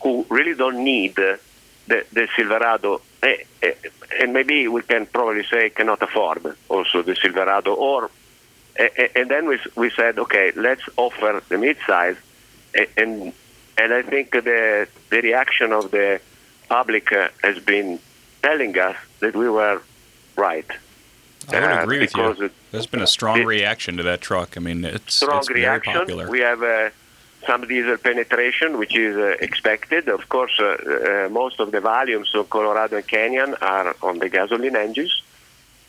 [SPEAKER 4] who really don't need the, the Silverado, eh, eh, and maybe we can probably say cannot afford also the Silverado, or eh, and then we we said okay, let's offer the midsize, and and I think the the reaction of the public uh, has been telling us that we were right.
[SPEAKER 6] I would agree with you. There's been a strong reaction to that truck. I mean, it's
[SPEAKER 4] strong
[SPEAKER 6] it's
[SPEAKER 4] reaction.
[SPEAKER 6] Very popular.
[SPEAKER 4] We have uh, some diesel penetration, which is uh, expected. Of course, uh, uh most of the volumes of Colorado and Canyon are on the gasoline engines.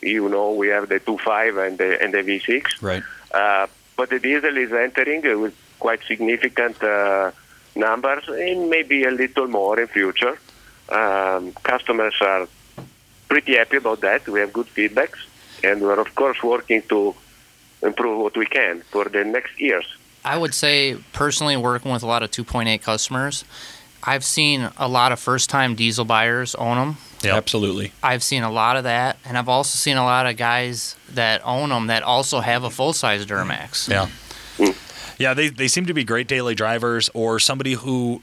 [SPEAKER 4] You know, we have the 2.5 and the, and the V6.
[SPEAKER 6] Right.
[SPEAKER 4] Uh, but the diesel is entering with quite significant uh, numbers, and maybe a little more in future. Um, customers are pretty happy about that. We have good feedbacks and we're of course working to improve what we can for the next years.
[SPEAKER 7] I would say personally working with a lot of 2.8 customers, I've seen a lot of first-time diesel buyers own them.
[SPEAKER 6] Yeah, absolutely.
[SPEAKER 7] I've seen a lot of that, and I've also seen a lot of guys that own them that also have a full-size Duramax.
[SPEAKER 1] Yeah. Mm. Yeah, they, they seem to be great daily drivers or somebody who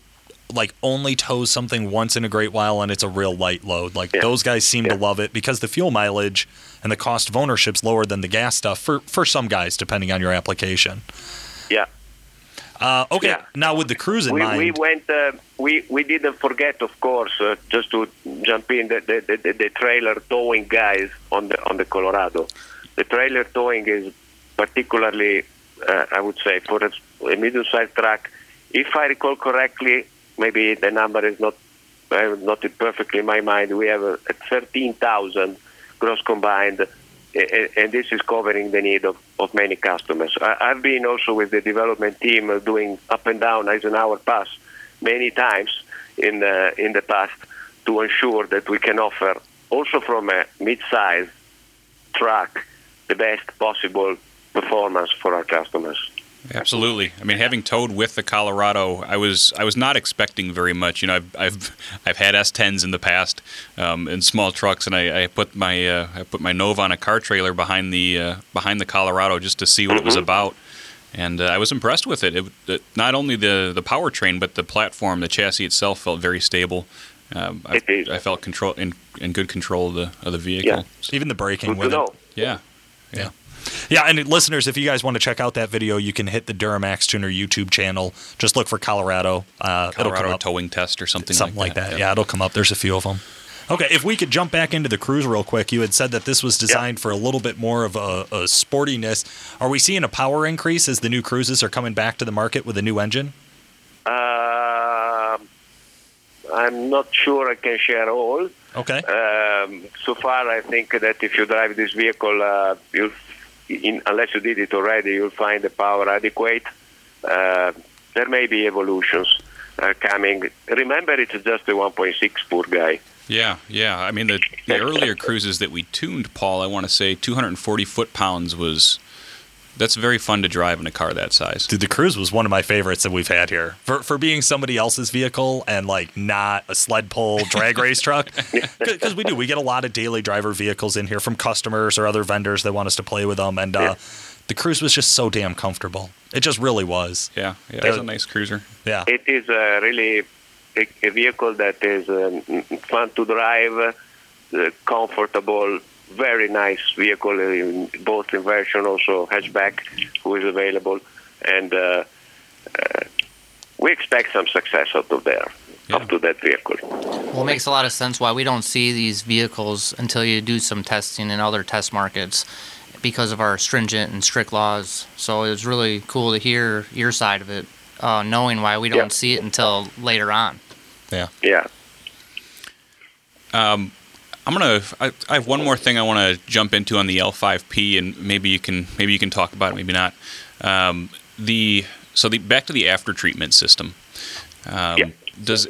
[SPEAKER 1] like only tows something once in a great while and it's a real light load. Like yeah. those guys seem yeah. to love it because the fuel mileage and the cost of ownership's lower than the gas stuff for for some guys, depending on your application.
[SPEAKER 4] Yeah.
[SPEAKER 1] Uh, okay. Yeah. Now with the Cruze in
[SPEAKER 4] we,
[SPEAKER 1] mind,
[SPEAKER 4] we went. Uh, we we didn't forget, of course, uh, just to jump in the the, the, the trailer towing guys on the on the Colorado. the trailer towing is particularly, uh, I would say, for a, a medium-sized truck. If I recall correctly, maybe the number is not uh, not perfectly in my mind. We have uh, 13,000 gross combined, and this is covering the need of, of many customers. I, have been also with the development team doing up and down Eisenhower Pass many times in uh, in the past to ensure that we can offer also from a mid-size truck the best possible performance for our customers.
[SPEAKER 6] Absolutely. I mean, having towed with the Colorado, I was I was not expecting very much. You know, I've I've, I've had S10s in the past um, in small trucks, and I, I put my uh, I put my Nova on a car trailer behind the uh, behind the Colorado just to see what mm-hmm. it was mm-hmm. about, and uh, I was impressed with it. It, it. Not only the the powertrain, but the platform, the chassis itself felt very stable. Um, I, I, felt control in, in good control of the of the vehicle.
[SPEAKER 4] Yeah.
[SPEAKER 1] Even the braking with it.
[SPEAKER 6] Yeah.
[SPEAKER 1] Yeah. Yeah, and listeners, if you guys want to check out that video, you can hit the Duramax Tuner YouTube channel. Just look for Colorado.
[SPEAKER 6] Uh, Colorado towing test or something,
[SPEAKER 1] something
[SPEAKER 6] like
[SPEAKER 1] that. Like that. Yeah. yeah, it'll come up. There's a few of them. Okay, if we could jump back into the Cruze real quick, you had said that this was designed for a little bit more of a, a, sportiness. Are we seeing a power increase as the new Cruzes are coming back to the market with a new engine?
[SPEAKER 4] Uh, I'm not sure I can share all.
[SPEAKER 1] Okay.
[SPEAKER 4] Um, so far, I think that if you drive this vehicle, uh, you'll in, unless you did it already, you'll find the power adequate. Uh, there may be evolutions uh, coming. Remember, it's just a 1.6 poor guy.
[SPEAKER 6] Yeah, yeah. I mean, the, the earlier Cruzes that we tuned, Paul, I want to say 240 foot pounds was that's very fun to drive in a car that size.
[SPEAKER 1] Dude, the Cruze was one of my favorites that we've had here for for being somebody else's vehicle and like not a sled pull drag race truck. Because we do, we get a lot of daily driver vehicles in here from customers or other vendors that want us to play with them, and uh, the Cruze was just so damn comfortable. It just really was.
[SPEAKER 6] Yeah, yeah, it's a nice cruiser.
[SPEAKER 1] Yeah,
[SPEAKER 4] it is a really a, a vehicle that is um, fun to drive, uh, comfortable very nice vehicle, in both in version also hatchback, who is available, and uh, uh, we expect some success out of there, yeah. up to that vehicle.
[SPEAKER 7] Well, it makes a lot of sense why we don't see these vehicles until you do some testing in other test markets because of our stringent and strict laws. So it was really cool to hear your side of it, uh, knowing why we don't yeah. see it until later on.
[SPEAKER 1] Yeah.
[SPEAKER 4] Yeah.
[SPEAKER 6] Um, I'm gonna. I, I, have one more thing I want to jump into on the L5P, and maybe you can maybe you can talk about it, maybe not. Um, the so the back to the after treatment system. Um. Does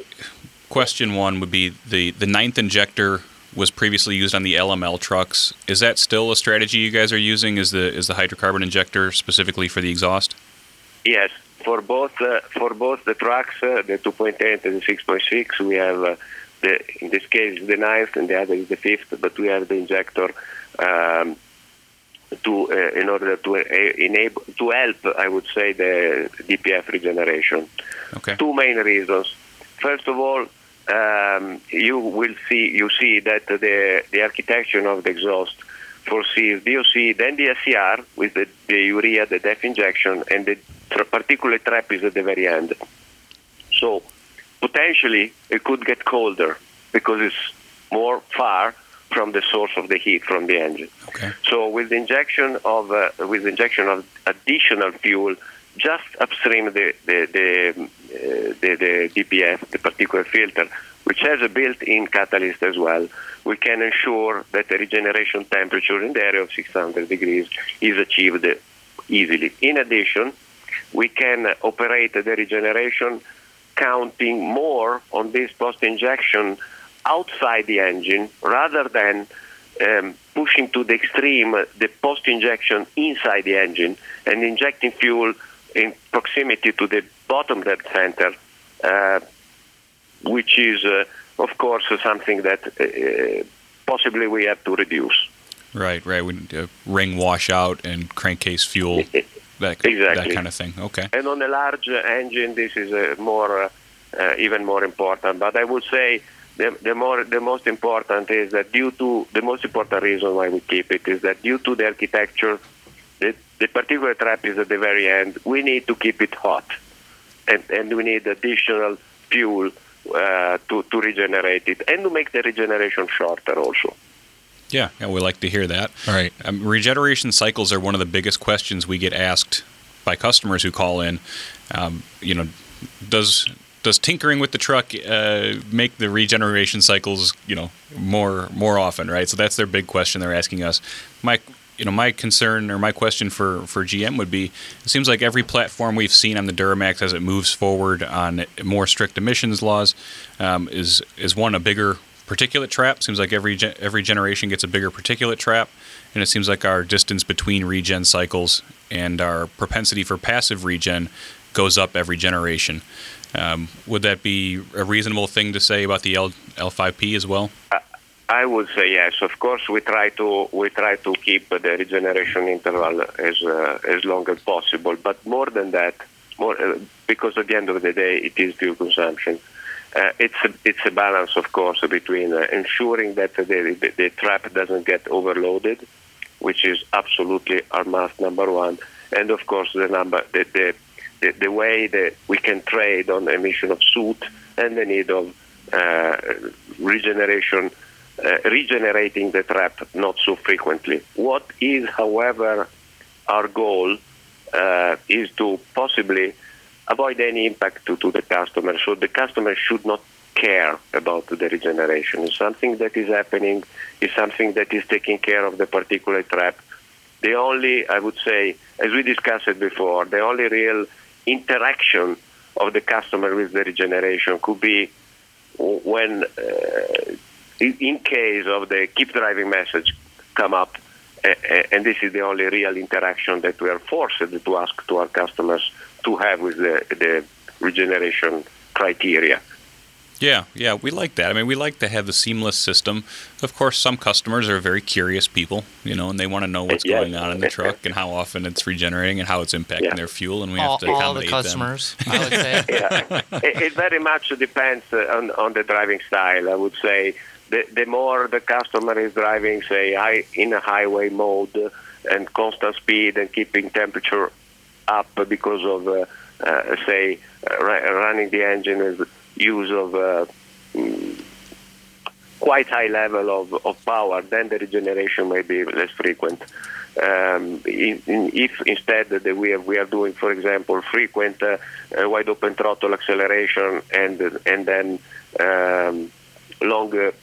[SPEAKER 6] question one would be the the ninth injector was previously used on the LML trucks. Is that still a strategy you guys are using? Is the is the hydrocarbon injector specifically for the exhaust?
[SPEAKER 4] Yes, for both uh, for both the trucks, uh, the 2.8 and the 6.6, we have. Uh, the, in this case the ninth and the other is the fifth, but we have the injector um, to uh, in order to uh, enable to help, I would say, the DPF regeneration.
[SPEAKER 6] Okay.
[SPEAKER 4] Two main reasons. First of all, um, you will see you see that the the architecture of the exhaust foresees DOC, then the SCR with the, the urea, the DEF injection, and the particulate trap is at the very end. So potentially it could get colder because it's more far from the source of the heat from the engine.
[SPEAKER 6] Okay.
[SPEAKER 4] So with the injection of uh, with the injection of additional fuel just upstream the the the, uh, the, the DPF, the particulate filter, which has a built-in catalyst as well, we can ensure that the regeneration temperature in the area of 600 degrees is achieved easily. In addition, we can operate the regeneration counting more on this post injection outside the engine rather than um, pushing to the extreme the post injection inside the engine and injecting fuel in proximity to the bottom dead center, uh, which is, uh, of course, something that uh, possibly we have to reduce.
[SPEAKER 6] Right, right. We need to ring washout and crankcase fuel that,
[SPEAKER 4] exactly.
[SPEAKER 6] that kind of thing. Okay.
[SPEAKER 4] And on a large engine, this is uh, more, uh, even more important. But I would say the, the more, the most important is that due to the most important reason why we keep it is that due to the architecture, the, the particulate trap is at the very end. We need to keep it hot, and and we need additional fuel uh, to to regenerate it and to make the regeneration shorter also.
[SPEAKER 6] Yeah, yeah, we like to hear that.
[SPEAKER 1] All right.
[SPEAKER 6] Um, regeneration cycles are one of the biggest questions we get asked by customers who call in. Um, you know, does does tinkering with the truck uh, make the regeneration cycles you know more more often? Right. So that's their big question they're asking us. My you know my concern or my question for for GM would be: it seems like every platform we've seen on the Duramax as it moves forward on more strict emissions laws um, is is one a bigger particulate trap. Seems like every ge- every generation gets a bigger particulate trap, and it seems like our distance between regen cycles and our propensity for passive regen goes up every generation. Um, would that be a reasonable thing to say about the L, L5P as well?
[SPEAKER 4] I would say yes. Of course, we try to we try to keep the regeneration interval as uh, as long as possible. But more than that, more uh, because at the end of the day, it is fuel consumption. Uh, it's a, it's a balance, of course, between uh, ensuring that the, the, the trap doesn't get overloaded, which is absolutely our must number one, and of course the number the, the the, the way that we can trade on emission of soot and the need of uh, regeneration, uh, regenerating the trap not so frequently. What is, however, our goal uh, is to possibly avoid any impact to, to the customer. So the customer should not care about the regeneration. It's something that is happening, it's something that is taking care of the particular trap. The only, I would say, as we discussed it before, the only real interaction of the customer with the regeneration could be when, uh, in case of the keep driving message come up, and this is the only real interaction that we are forced to ask to our customers to have with the, the regeneration criteria.
[SPEAKER 6] Yeah, yeah, we like that. I mean, we like to have the seamless system. Of course, some customers are very curious people, you know, and they want to know what's going on in the truck and how often it's regenerating and how it's impacting yeah. their fuel, and we
[SPEAKER 7] all,
[SPEAKER 6] have to accommodate
[SPEAKER 7] all the customers. Them. I would say.
[SPEAKER 4] yeah, it, it, very much depends uh, on, on the driving style. I would say the, the more the customer is driving, say, high, in a highway mode and constant speed and keeping temperature up because of, uh, uh, say, uh, running the engine with use of uh, mm, quite high level of, of power, then the regeneration may be less frequent. Um, in, in, if instead we are, we are doing, for example, frequent uh, uh, wide open throttle acceleration and and then um, longer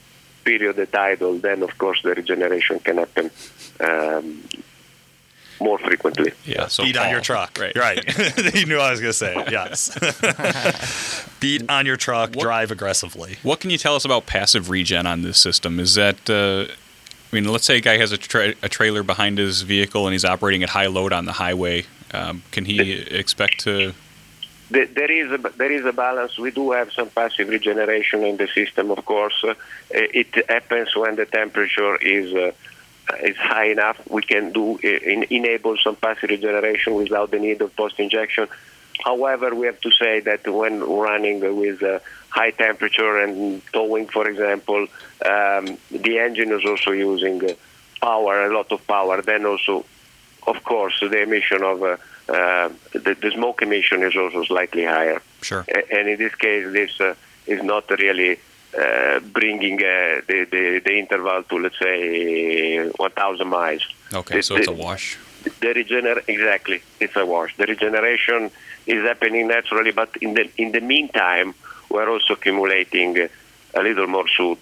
[SPEAKER 4] period at idle, then of course the regeneration can happen um, more frequently.
[SPEAKER 1] Yeah, so beat on your truck. Right, right. you knew I was going to say it. Yes. beat on your truck. What, drive aggressively.
[SPEAKER 6] What can you tell us about passive regen on this system? Is that uh, I mean, let's say a guy has a, tra- a, trailer behind his vehicle and he's operating at high load on the highway. Um, can he expect to?
[SPEAKER 4] There is a there is a balance. We do have some passive regeneration in the system, of course. Uh, it happens when the temperature is uh, is high enough, we can do in, enable some passive regeneration without the need of post injection. However, we have to say that when running with uh, high temperature and towing, for example, um, the engine is also using uh, power, a lot of power. Then also, of course, the emission of uh, uh the, the, smoke emission is also slightly higher.
[SPEAKER 6] Sure.
[SPEAKER 4] And in this case, this uh, is not really bringing uh, the, the, the interval to let's say 1,000 miles.
[SPEAKER 6] Okay, the, so it's a wash.
[SPEAKER 4] The regener exactly, it's a wash. The regeneration is happening naturally, but in the in the meantime, we're also accumulating a little more soot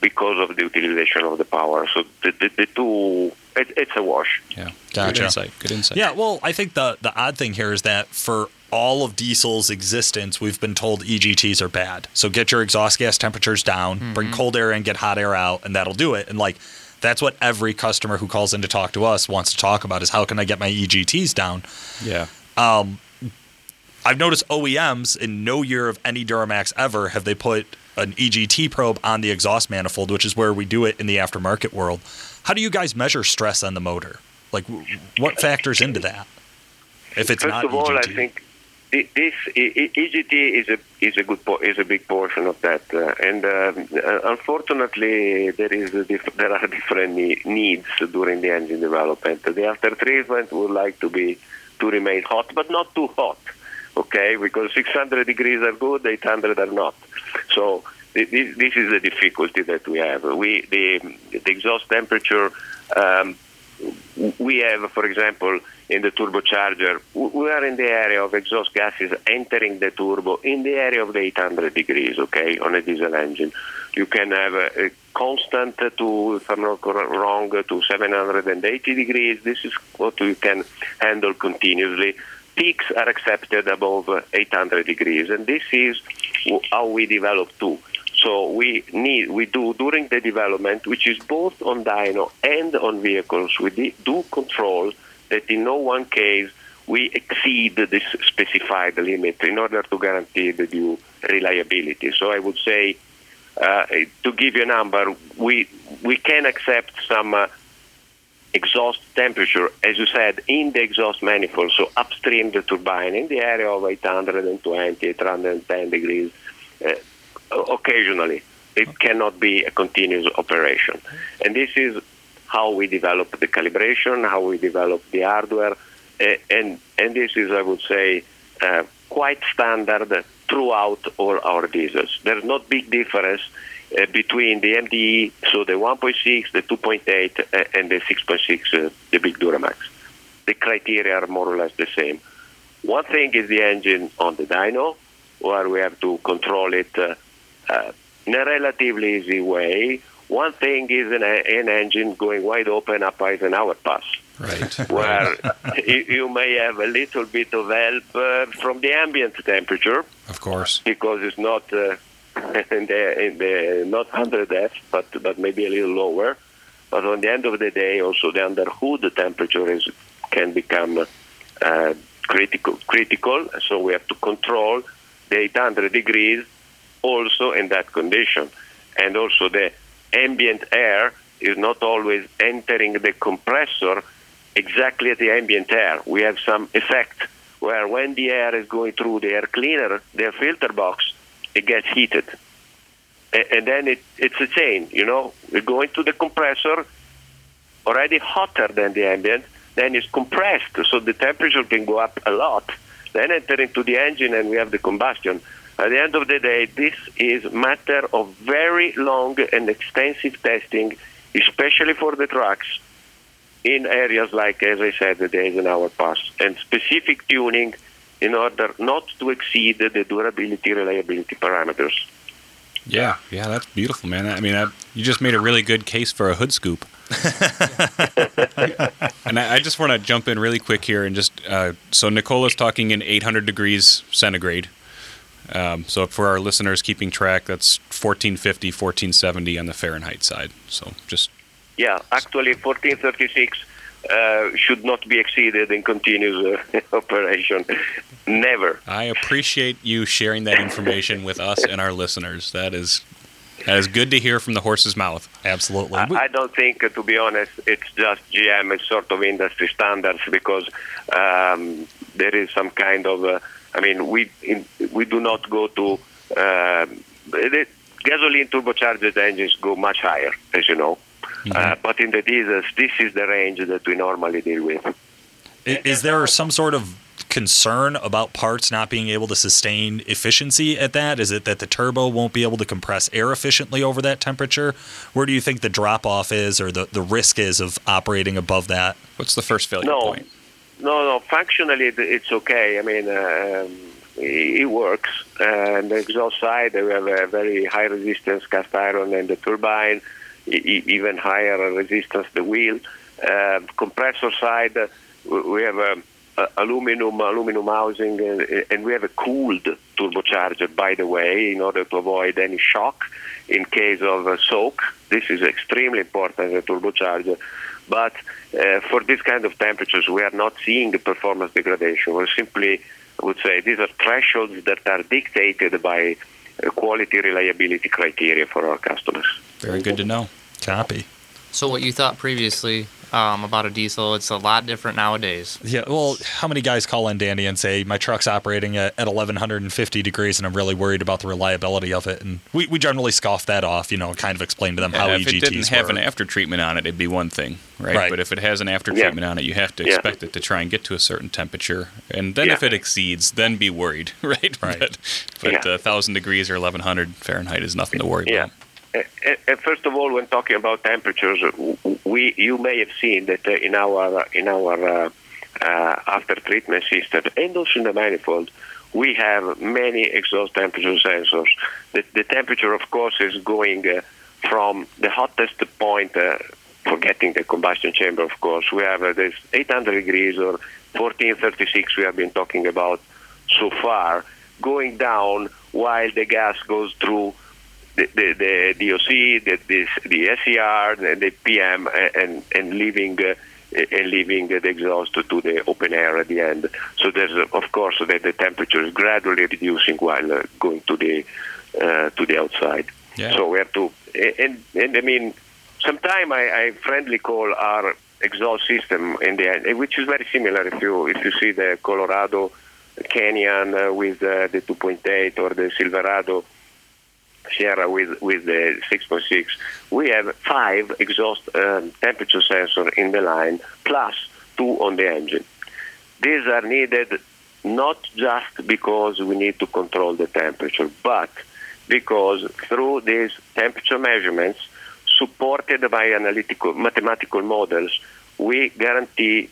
[SPEAKER 4] because of the utilization of the power. So the, the, the two, it, it's a wash.
[SPEAKER 6] Yeah, gotcha. Good insight. Good insight.
[SPEAKER 1] Yeah, well, I think the the odd thing here is that for all of diesel's existence, we've been told EGTs are bad. So get your exhaust gas temperatures down, mm-hmm. bring cold air in, get hot air out, and that'll do it. And like that's what every customer who calls in to talk to us wants to talk about is how can I get my EGTs down?
[SPEAKER 6] Yeah.
[SPEAKER 1] Um, I've noticed OEMs in no year of any Duramax ever have they put an EGT probe on the exhaust manifold, which is where we do it in the aftermarket world. How do you guys measure stress on the motor? Like, what factors into that? If it's
[SPEAKER 4] First
[SPEAKER 1] not
[SPEAKER 4] of all,
[SPEAKER 1] EGT?
[SPEAKER 4] I think this EGT is a is a good is a big portion of that, uh, and um, uh, unfortunately there is diff- there are different needs during the engine development. The after treatment would like to be to remain hot, but not too hot, okay? Because 600 degrees are good, 800 are not. So this, this is the difficulty that we have. We the, the exhaust temperature. Um, we have, for example, in the turbocharger, we are in the area of exhaust gases entering the turbo in the area of the 800 degrees, okay, on a diesel engine. You can have a, a constant to, if I'm not wrong, to 780 degrees. This is what you can handle continuously. Peaks are accepted above 800 degrees, and this is how we develop too. So we need we do during the development, which is both on dyno and on vehicles, we do control that in no one case we exceed this specified limit in order to guarantee the due reliability. So I would say, uh, to give you a number, we we can accept some. Uh, exhaust temperature, as you said, in the exhaust manifold, so upstream the turbine, in the area of 820, 810 degrees, uh, occasionally. It cannot be a continuous operation. And this is how we develop the calibration, how we develop the hardware, and, and this is, I would say, uh, quite standard throughout all our diesels. There's not big difference uh, between the MDE, so the 1.6, the 2.8, uh, and the 6.6, uh, the big Duramax. The criteria are more or less the same. One thing is the engine on the dyno, where we have to control it uh, uh, in a relatively easy way. One thing is an, an engine going wide open up Eisenhower Pass.
[SPEAKER 6] Right.
[SPEAKER 4] Where you, you may have a little bit of help uh, from the ambient temperature.
[SPEAKER 6] Of course.
[SPEAKER 4] Because it's not uh, in the, in the not 100 F, but but maybe a little lower. But on the end of the day, also the underhood temperature is can become uh, critical. Critical. So we have to control the 800 degrees also in that condition. And also the ambient air is not always entering the compressor exactly at the ambient air. We have some effect where when the air is going through the air cleaner, the filter box, it gets heated. And then it, it's a chain, you know. We're going to the compressor, already hotter than the ambient, then it's compressed, so the temperature can go up a lot. Then enter into the engine and we have the combustion. At the end of the day, this is matter of very long and extensive testing, especially for the trucks in areas like, as I said, the Eisenhower Pass, and specific tuning in order not to exceed the durability reliability parameters.
[SPEAKER 6] Yeah, yeah, that's beautiful, man. I mean, I, you just made a really good case for a hood scoop. and I, I just want to jump in really quick here and just uh, so Nicola's talking in 800 degrees centigrade. Um, so for our listeners keeping track, that's 1450, 1470 on the Fahrenheit side. So just
[SPEAKER 4] yeah, actually 1436 uh, should not be exceeded in continuous uh, operation. Never.
[SPEAKER 6] I appreciate you sharing that information with us and our listeners. That is that is good to hear from the horse's mouth.
[SPEAKER 1] Absolutely.
[SPEAKER 4] I, I don't think, uh, to be honest, it's just GM. It's sort of industry standards because um, there is some kind of. Uh, I mean, we in, we do not go to. Uh, the gasoline turbocharged engines go much higher, as you know. Mm-hmm. Uh, but in the diesels, this is the range that we normally deal with.
[SPEAKER 1] Is there some sort of concern about parts not being able to sustain efficiency at that? Is it that the turbo won't be able to compress air efficiently over that temperature? Where do you think the drop off is or the, the risk is of operating above that?
[SPEAKER 6] What's the first failure
[SPEAKER 4] no,
[SPEAKER 6] point?
[SPEAKER 4] No, no, functionally it's okay. I mean, uh, um, it works. And the exhaust side, we have a very high resistance cast iron and the turbine even higher resistance the wheel. Uh, compressor side, we have a, a aluminum aluminum housing, and, and we have a cooled turbocharger, by the way, in order to avoid any shock in case of a soak. This is extremely important as a turbocharger. But uh, for this kind of temperatures, we are not seeing the performance degradation. We're simply, I would say, these are thresholds that are dictated by quality reliability criteria for our customers.
[SPEAKER 6] Very good to know.
[SPEAKER 1] Copy.
[SPEAKER 7] So what you thought previously um, about a diesel. It's a lot different nowadays.
[SPEAKER 1] Yeah, well, how many guys call in Danny and say my truck's operating at, at 1150 degrees and I'm really worried about the reliability of it? And we, we generally scoff that off, you know, kind of explain to them how
[SPEAKER 6] Yeah,
[SPEAKER 1] EGTs
[SPEAKER 6] if it didn't have
[SPEAKER 1] work.
[SPEAKER 6] an after treatment on it, it'd be one thing, right?
[SPEAKER 1] Right.
[SPEAKER 6] But if it has an after
[SPEAKER 4] Yeah.
[SPEAKER 6] treatment on it, you have to
[SPEAKER 4] Yeah.
[SPEAKER 6] expect it to try and get to a certain temperature, and then
[SPEAKER 4] Yeah.
[SPEAKER 6] if it exceeds, then be worried, right?
[SPEAKER 1] Right.
[SPEAKER 6] But, but
[SPEAKER 4] Yeah.
[SPEAKER 6] uh, thousand degrees or eleven hundred Fahrenheit is nothing to worry
[SPEAKER 4] Yeah.
[SPEAKER 6] about.
[SPEAKER 4] Uh, uh, first of all, when talking about temperatures, uh, we you may have seen that uh, in our in our uh, uh, after treatment system and also in the manifold, we have many exhaust temperature sensors. The, the temperature, of course, is going uh, from the hottest point. Uh, forgetting the combustion chamber, of course, we have uh, this 800 degrees or 1436 we have been talking about so far, going down while the gas goes through the, the, the DOC, the, the, the SCR, the, the PM, and, and leaving uh, and leaving the exhaust to the open air at the end. So there's, uh, of course, the, the temperature is gradually reducing while uh, going to the uh, to the outside.
[SPEAKER 6] Yeah.
[SPEAKER 4] So we have to, and, and I mean, sometimes I, I friendly call our exhaust system in the end, which is very similar if you if you see the Colorado Canyon uh, with uh, the 2.8 or the Silverado Sierra with with the 6.6. We have five exhaust um, temperature sensor in the line plus two on the engine. These are needed not just because we need to control the temperature, but because through these temperature measurements supported by analytical mathematical models, we guarantee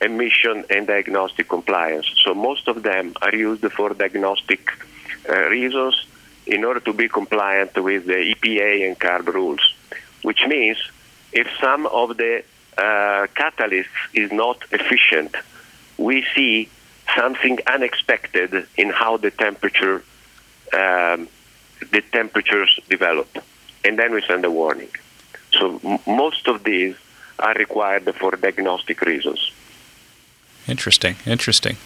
[SPEAKER 4] emission and diagnostic compliance. So most of them are used for diagnostic uh, reasons in order to be compliant with the EPA and CARB rules, which means if some of the uh, catalysts is not efficient, we see something unexpected in how the temperature um, the temperatures develop, and then we send a warning. So m- most of these are required for diagnostic reasons.
[SPEAKER 6] Interesting, interesting.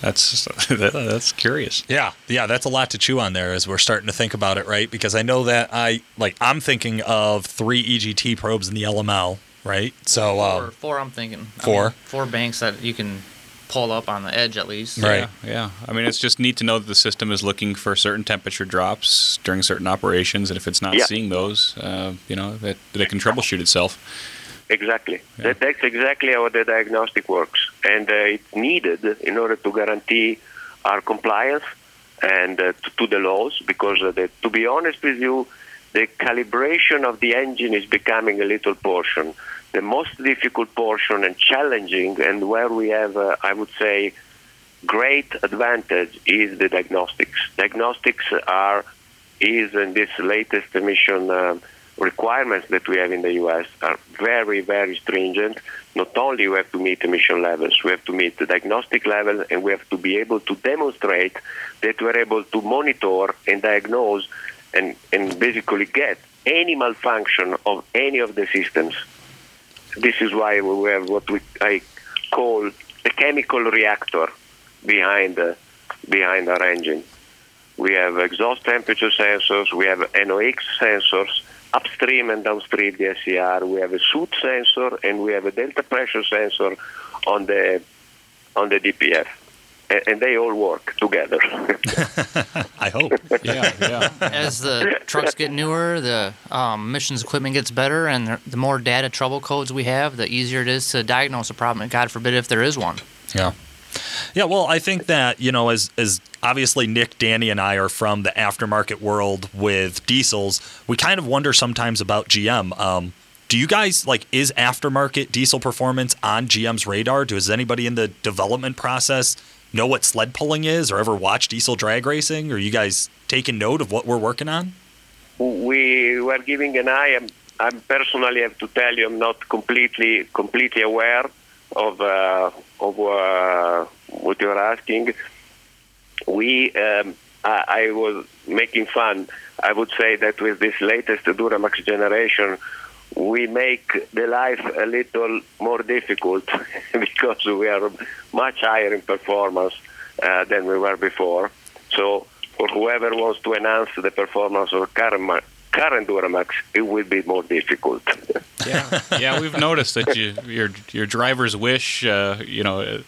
[SPEAKER 6] That's that's curious.
[SPEAKER 1] Yeah, yeah, that's a lot to chew on there as we're starting to think about it, right? Because I know that I like I'm thinking of three EGT probes in the LML, right? So
[SPEAKER 7] Four,
[SPEAKER 1] um,
[SPEAKER 7] four I'm thinking. I
[SPEAKER 1] four?
[SPEAKER 7] mean, four banks that you can pull up on the edge at least.
[SPEAKER 1] Right.
[SPEAKER 6] Yeah, yeah. I mean, it's just neat to know that the system is looking for certain temperature drops during certain operations, and if it's not
[SPEAKER 4] Yeah.
[SPEAKER 6] seeing those, uh, you know, that, that it can troubleshoot itself.
[SPEAKER 4] Exactly. That, that's exactly how the diagnostic works, and uh, it's needed in order to guarantee our compliance and uh, to, to the laws. Because uh, the, to be honest with you, the calibration of the engine is becoming a little portion. The most difficult portion and challenging, and where we have, uh, I would say, great advantage is the diagnostics. Diagnostics are is in this latest emission um, requirements that we have in the U.S. are very, very stringent. Not only we have to meet emission levels, we have to meet the diagnostic level, and we have to be able to demonstrate that we're able to monitor and diagnose and, and basically get any malfunction of any of the systems. This is why we have what we I call the chemical reactor behind behind our engine. We have exhaust temperature sensors, we have NOx sensors, upstream and downstream the SCR, we have a soot sensor, and we have a delta pressure sensor on the on the DPF. A- And they all work together.
[SPEAKER 1] I hope.
[SPEAKER 6] Yeah, yeah.
[SPEAKER 7] As the trucks get newer, the um, emissions equipment gets better, and the- the more data trouble codes we have, the easier it is to diagnose a problem. And God forbid if there is one.
[SPEAKER 1] Yeah. Yeah, well, I think that, you know, as as obviously Nick, Danny, and I are from the aftermarket world with diesels, we kind of wonder sometimes about GM. Um, do you guys like is aftermarket diesel performance on GM's radar? Does anybody in the development process know what sled pulling is or ever watch diesel drag racing? Are you guys taking note of what we're working on?
[SPEAKER 4] we were giving an eye. I'm, I'm personally have to tell you, I'm not completely completely aware of uh, of uh, what you're asking. We, um, I, I was making fun. I would say that with this latest Duramax generation, we make the life a little more difficult because we are much higher in performance uh, than we were before. So, for whoever wants to enhance the performance of current, ma- current Duramax, it will be more difficult.
[SPEAKER 6] Yeah, yeah, we've noticed that you, your your driver's wish. Uh, you know,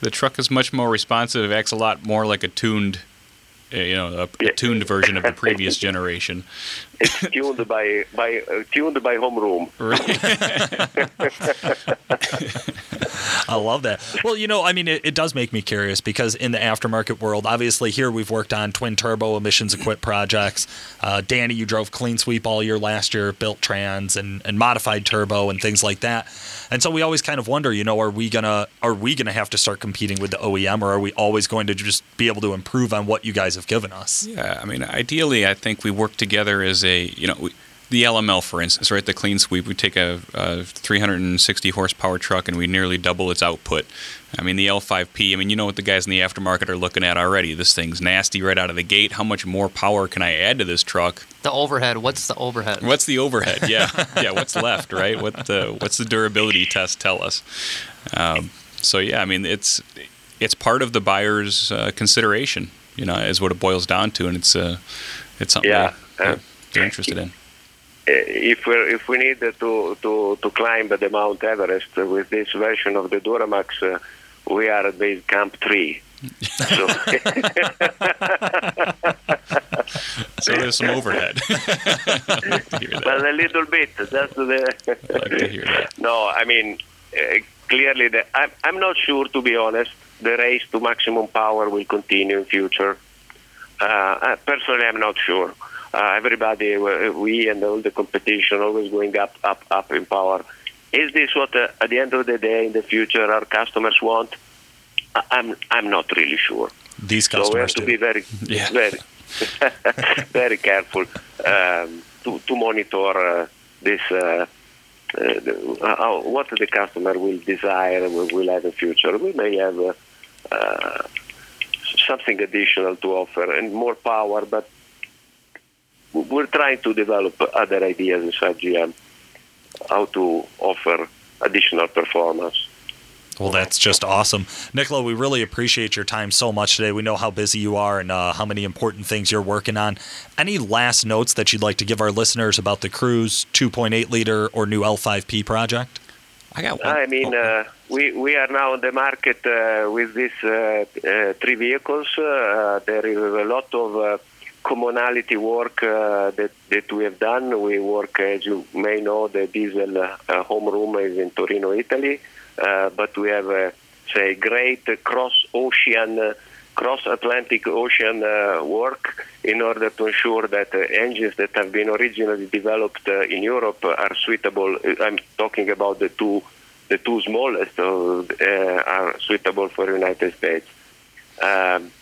[SPEAKER 6] the truck is much more responsive. It acts a lot more like a tuned, uh, you know, a, a tuned version of the previous generation.
[SPEAKER 4] It's tuned by by uh, tuned by homeroom.
[SPEAKER 1] I love that. Well, you know, I mean, it, it does make me curious because in the aftermarket world, obviously here we've worked on twin turbo emissions equipped projects. Uh, Danny, you drove clean sweep all year last year, built trans and, and modified turbo and things like that. And so we always kind of wonder, you know, are we gonna are we gonna have to start competing with the OEM, or are we always going to just be able to improve on what you guys have given us?
[SPEAKER 6] Yeah, I mean, ideally, I think we work together as a, you know, we, the LML, for instance, right? The clean sweep, we take a, a 360 horsepower truck and we nearly double its output. I mean, the L5P, I mean, you know what the guys in the aftermarket are looking at already. This thing's nasty right out of the gate. How much more power can I add to this truck?
[SPEAKER 7] The overhead. What's the overhead?
[SPEAKER 6] What's the overhead? Yeah, yeah. What's left, right? What the what's the durability test tell us? Um, so yeah, I mean, it's it's part of the buyer's uh, consideration. You know, is what it boils down to, and it's uh, it's something
[SPEAKER 4] Yeah,
[SPEAKER 6] they-
[SPEAKER 4] uh,
[SPEAKER 6] they're interested in.
[SPEAKER 4] Uh, if we if we need to to to climb the Mount Everest with this version of the Duramax, uh, we are at base camp three. so
[SPEAKER 6] So there's some overhead. I like to hear that.
[SPEAKER 4] well, a little bit. That's the.
[SPEAKER 6] I like to hear that.
[SPEAKER 4] No, I mean, uh, clearly, the, I'm, I'm not sure, to be honest. The race to maximum power will continue in future. Uh, personally, I'm not sure. Uh, everybody, uh, we and all the competition, always going up, up, up in power. Is this what, uh, at the end of the day, in the future, our customers want? I'm, I'm not really sure.
[SPEAKER 1] These customers.
[SPEAKER 4] So we have to
[SPEAKER 1] do.
[SPEAKER 4] be very,
[SPEAKER 6] Yeah.
[SPEAKER 4] very, very careful um, to, to monitor uh, this. Uh, uh, how, what the customer will desire will, will have in future. We may have uh, uh, something additional to offer and more power, but we're trying to develop other ideas inside GM how to offer additional performance.
[SPEAKER 1] Well, that's just awesome. Nicola, we really appreciate your time so much today. We know how busy you are and uh, how many important things you're working on. Any last notes that you'd like to give our listeners about the Cruze 2.8 liter or new L5P project?
[SPEAKER 6] I got one.
[SPEAKER 4] I mean,
[SPEAKER 6] oh,
[SPEAKER 4] uh, we we are now on the market uh, with these uh, uh, three vehicles. Uh, there is a lot of uh, commonality work uh, that that we have done. We work, as you may know, the diesel uh, uh, home room is in Torino, Italy, uh, but we have uh, say great cross ocean. Uh, cross-Atlantic ocean uh, work in order to ensure that uh, engines that have been originally developed uh, in Europe are suitable. uh, I'm talking about the two, the two smallest uh, uh, are suitable for United States.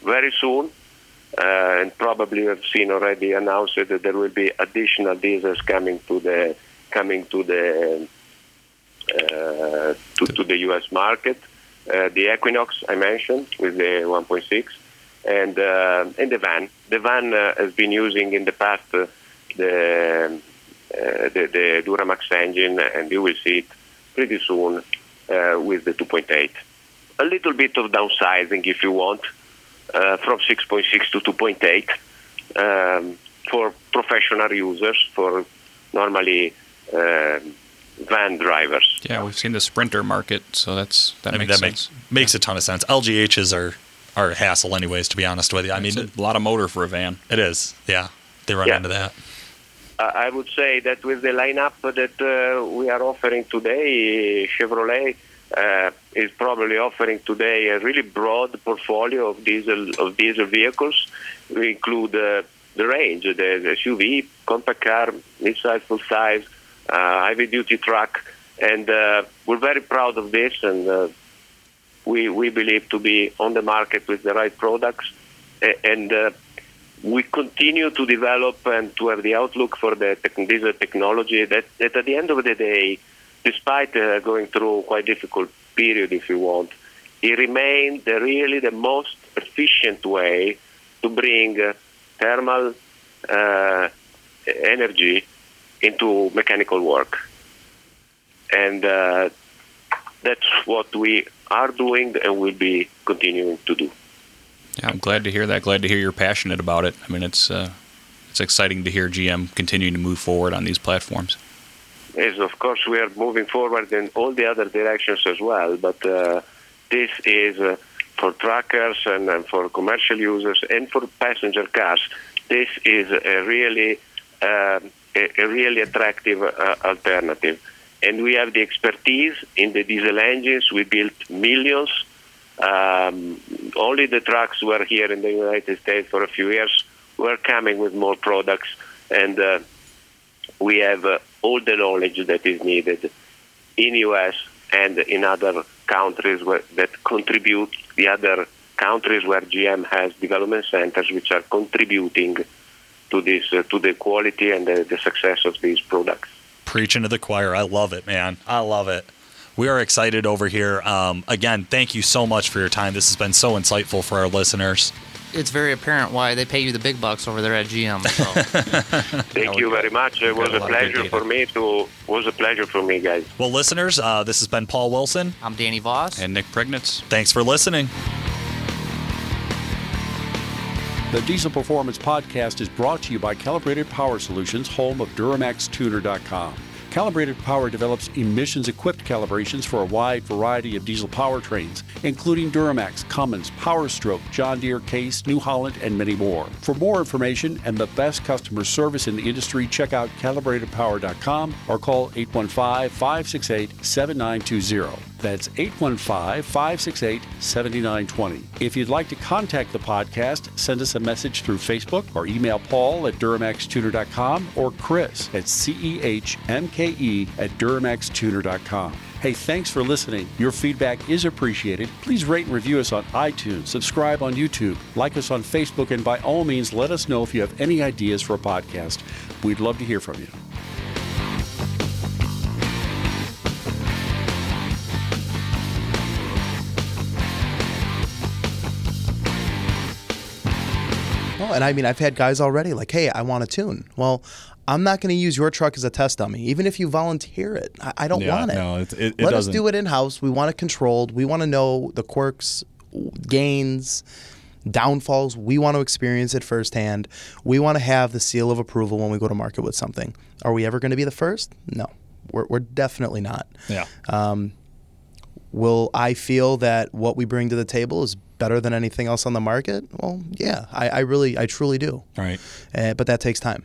[SPEAKER 4] Very soon, uh, and probably you have seen already announced that there will be additional diesels coming to the coming to the uh, to, to the U.S. market. Uh, the Equinox I mentioned with the 1.6, and uh, and the van. The van uh, has been using in the past uh, the, uh, the the Duramax engine, and you will see it pretty soon uh, with the 2.8. A little bit of downsizing, if you want, uh, from 6.6 to 2.8 um, for professional users, for normally um van drivers.
[SPEAKER 6] yeah, we've seen the Sprinter market, so that's that
[SPEAKER 1] I mean,
[SPEAKER 6] makes
[SPEAKER 1] that
[SPEAKER 6] sense.
[SPEAKER 1] makes, makes a ton of sense. LGHs are, are a hassle, anyways, to be honest with you. I mean,
[SPEAKER 6] a lot of motor for a van.
[SPEAKER 1] it is. Yeah. They run
[SPEAKER 4] Yeah.
[SPEAKER 1] into that.
[SPEAKER 4] Uh, I would say that with the lineup that uh, we are offering today, Chevrolet uh, is probably offering today a really broad portfolio of diesel of diesel vehicles. We include uh, the range, the, SUV, compact car, mid-size, full-size, uh, heavy-duty truck, and uh, we're very proud of this, and uh, we we believe to be on the market with the right products, and. Uh, we continue to develop and to have the outlook for the diesel technology that, that at the end of the day, despite uh, going through quite difficult period, if you want, it remained the, really the most efficient way to bring uh, thermal uh, energy into mechanical work. And uh, that's what we are doing and will be continuing to do.
[SPEAKER 6] Yeah, I'm glad to hear that. Glad to hear you're passionate about it. I mean, it's uh, it's exciting to hear GM continuing to move forward on these platforms.
[SPEAKER 4] Yes, of course, we are moving forward in all the other directions as well, but uh, this is uh, for truckers and, and, for commercial users and for passenger cars. This is a really, uh, a, a, really attractive uh, alternative. And we have the expertise in the diesel engines. We built millions. Um, only the trucks were here in the United States for a few years. We're coming with more products, and uh, we have uh, all the knowledge that is needed in US and in other countries where, that contribute the other countries where GM has development centers which are contributing to this uh, to the quality and the, the success of these products.
[SPEAKER 1] Preaching to the choir, I love it, man. I love it. We are excited over here. Um, again, thank you so much for your time. This has been so insightful for our listeners
[SPEAKER 7] it's very apparent why they pay you the big bucks over there at GM. So.
[SPEAKER 4] Thank you very much. It was a pleasure for me to was a pleasure for me, guys.
[SPEAKER 1] Well, listeners, uh, this has been Paul Wilson.
[SPEAKER 7] I'm Danny Voss
[SPEAKER 6] and Nick Priegnitz.
[SPEAKER 1] Thanks for listening.
[SPEAKER 3] The Diesel Performance Podcast is brought to you by Calibrated Power Solutions, home of DuramaxTuner.com. Calibrated Power develops emissions equipped calibrations for a wide variety of diesel powertrains, including Duramax, Cummins, Powerstroke, John Deere, Case, New Holland, and many more. For more information and the best customer service in the industry, check out calibratedpower.com or call 815 568 7920. That's 815 568 7920. If you'd like to contact the podcast, send us a message through Facebook or email Paul at DuramaxTuner.com or Chris at CEHMKE at DuramaxTuner.com. Hey, thanks for listening. Your feedback is appreciated. Please rate and review us on iTunes, subscribe on YouTube, like us on Facebook, and by all means, let us know if you have any ideas for a podcast. We'd love to hear from you.
[SPEAKER 2] And I mean, I've had guys already like, hey, I want a tune. Well, I'm not going to use your truck as a test dummy, even if you volunteer it. I, I don't yeah, want it.
[SPEAKER 5] No, it, it,
[SPEAKER 2] it Let doesn't. us do it in house. We want it controlled. We want to know the quirks, gains, downfalls. We want to experience it firsthand. We want to have the seal of approval when we go to market with something. Are we ever going to be the first? No, we're, we're definitely not.
[SPEAKER 5] Yeah.
[SPEAKER 2] Um, will I feel that what we bring to the table is better than anything else on the market? Well, yeah, I, I really, I truly do.
[SPEAKER 5] Right.
[SPEAKER 2] Uh, but that takes time.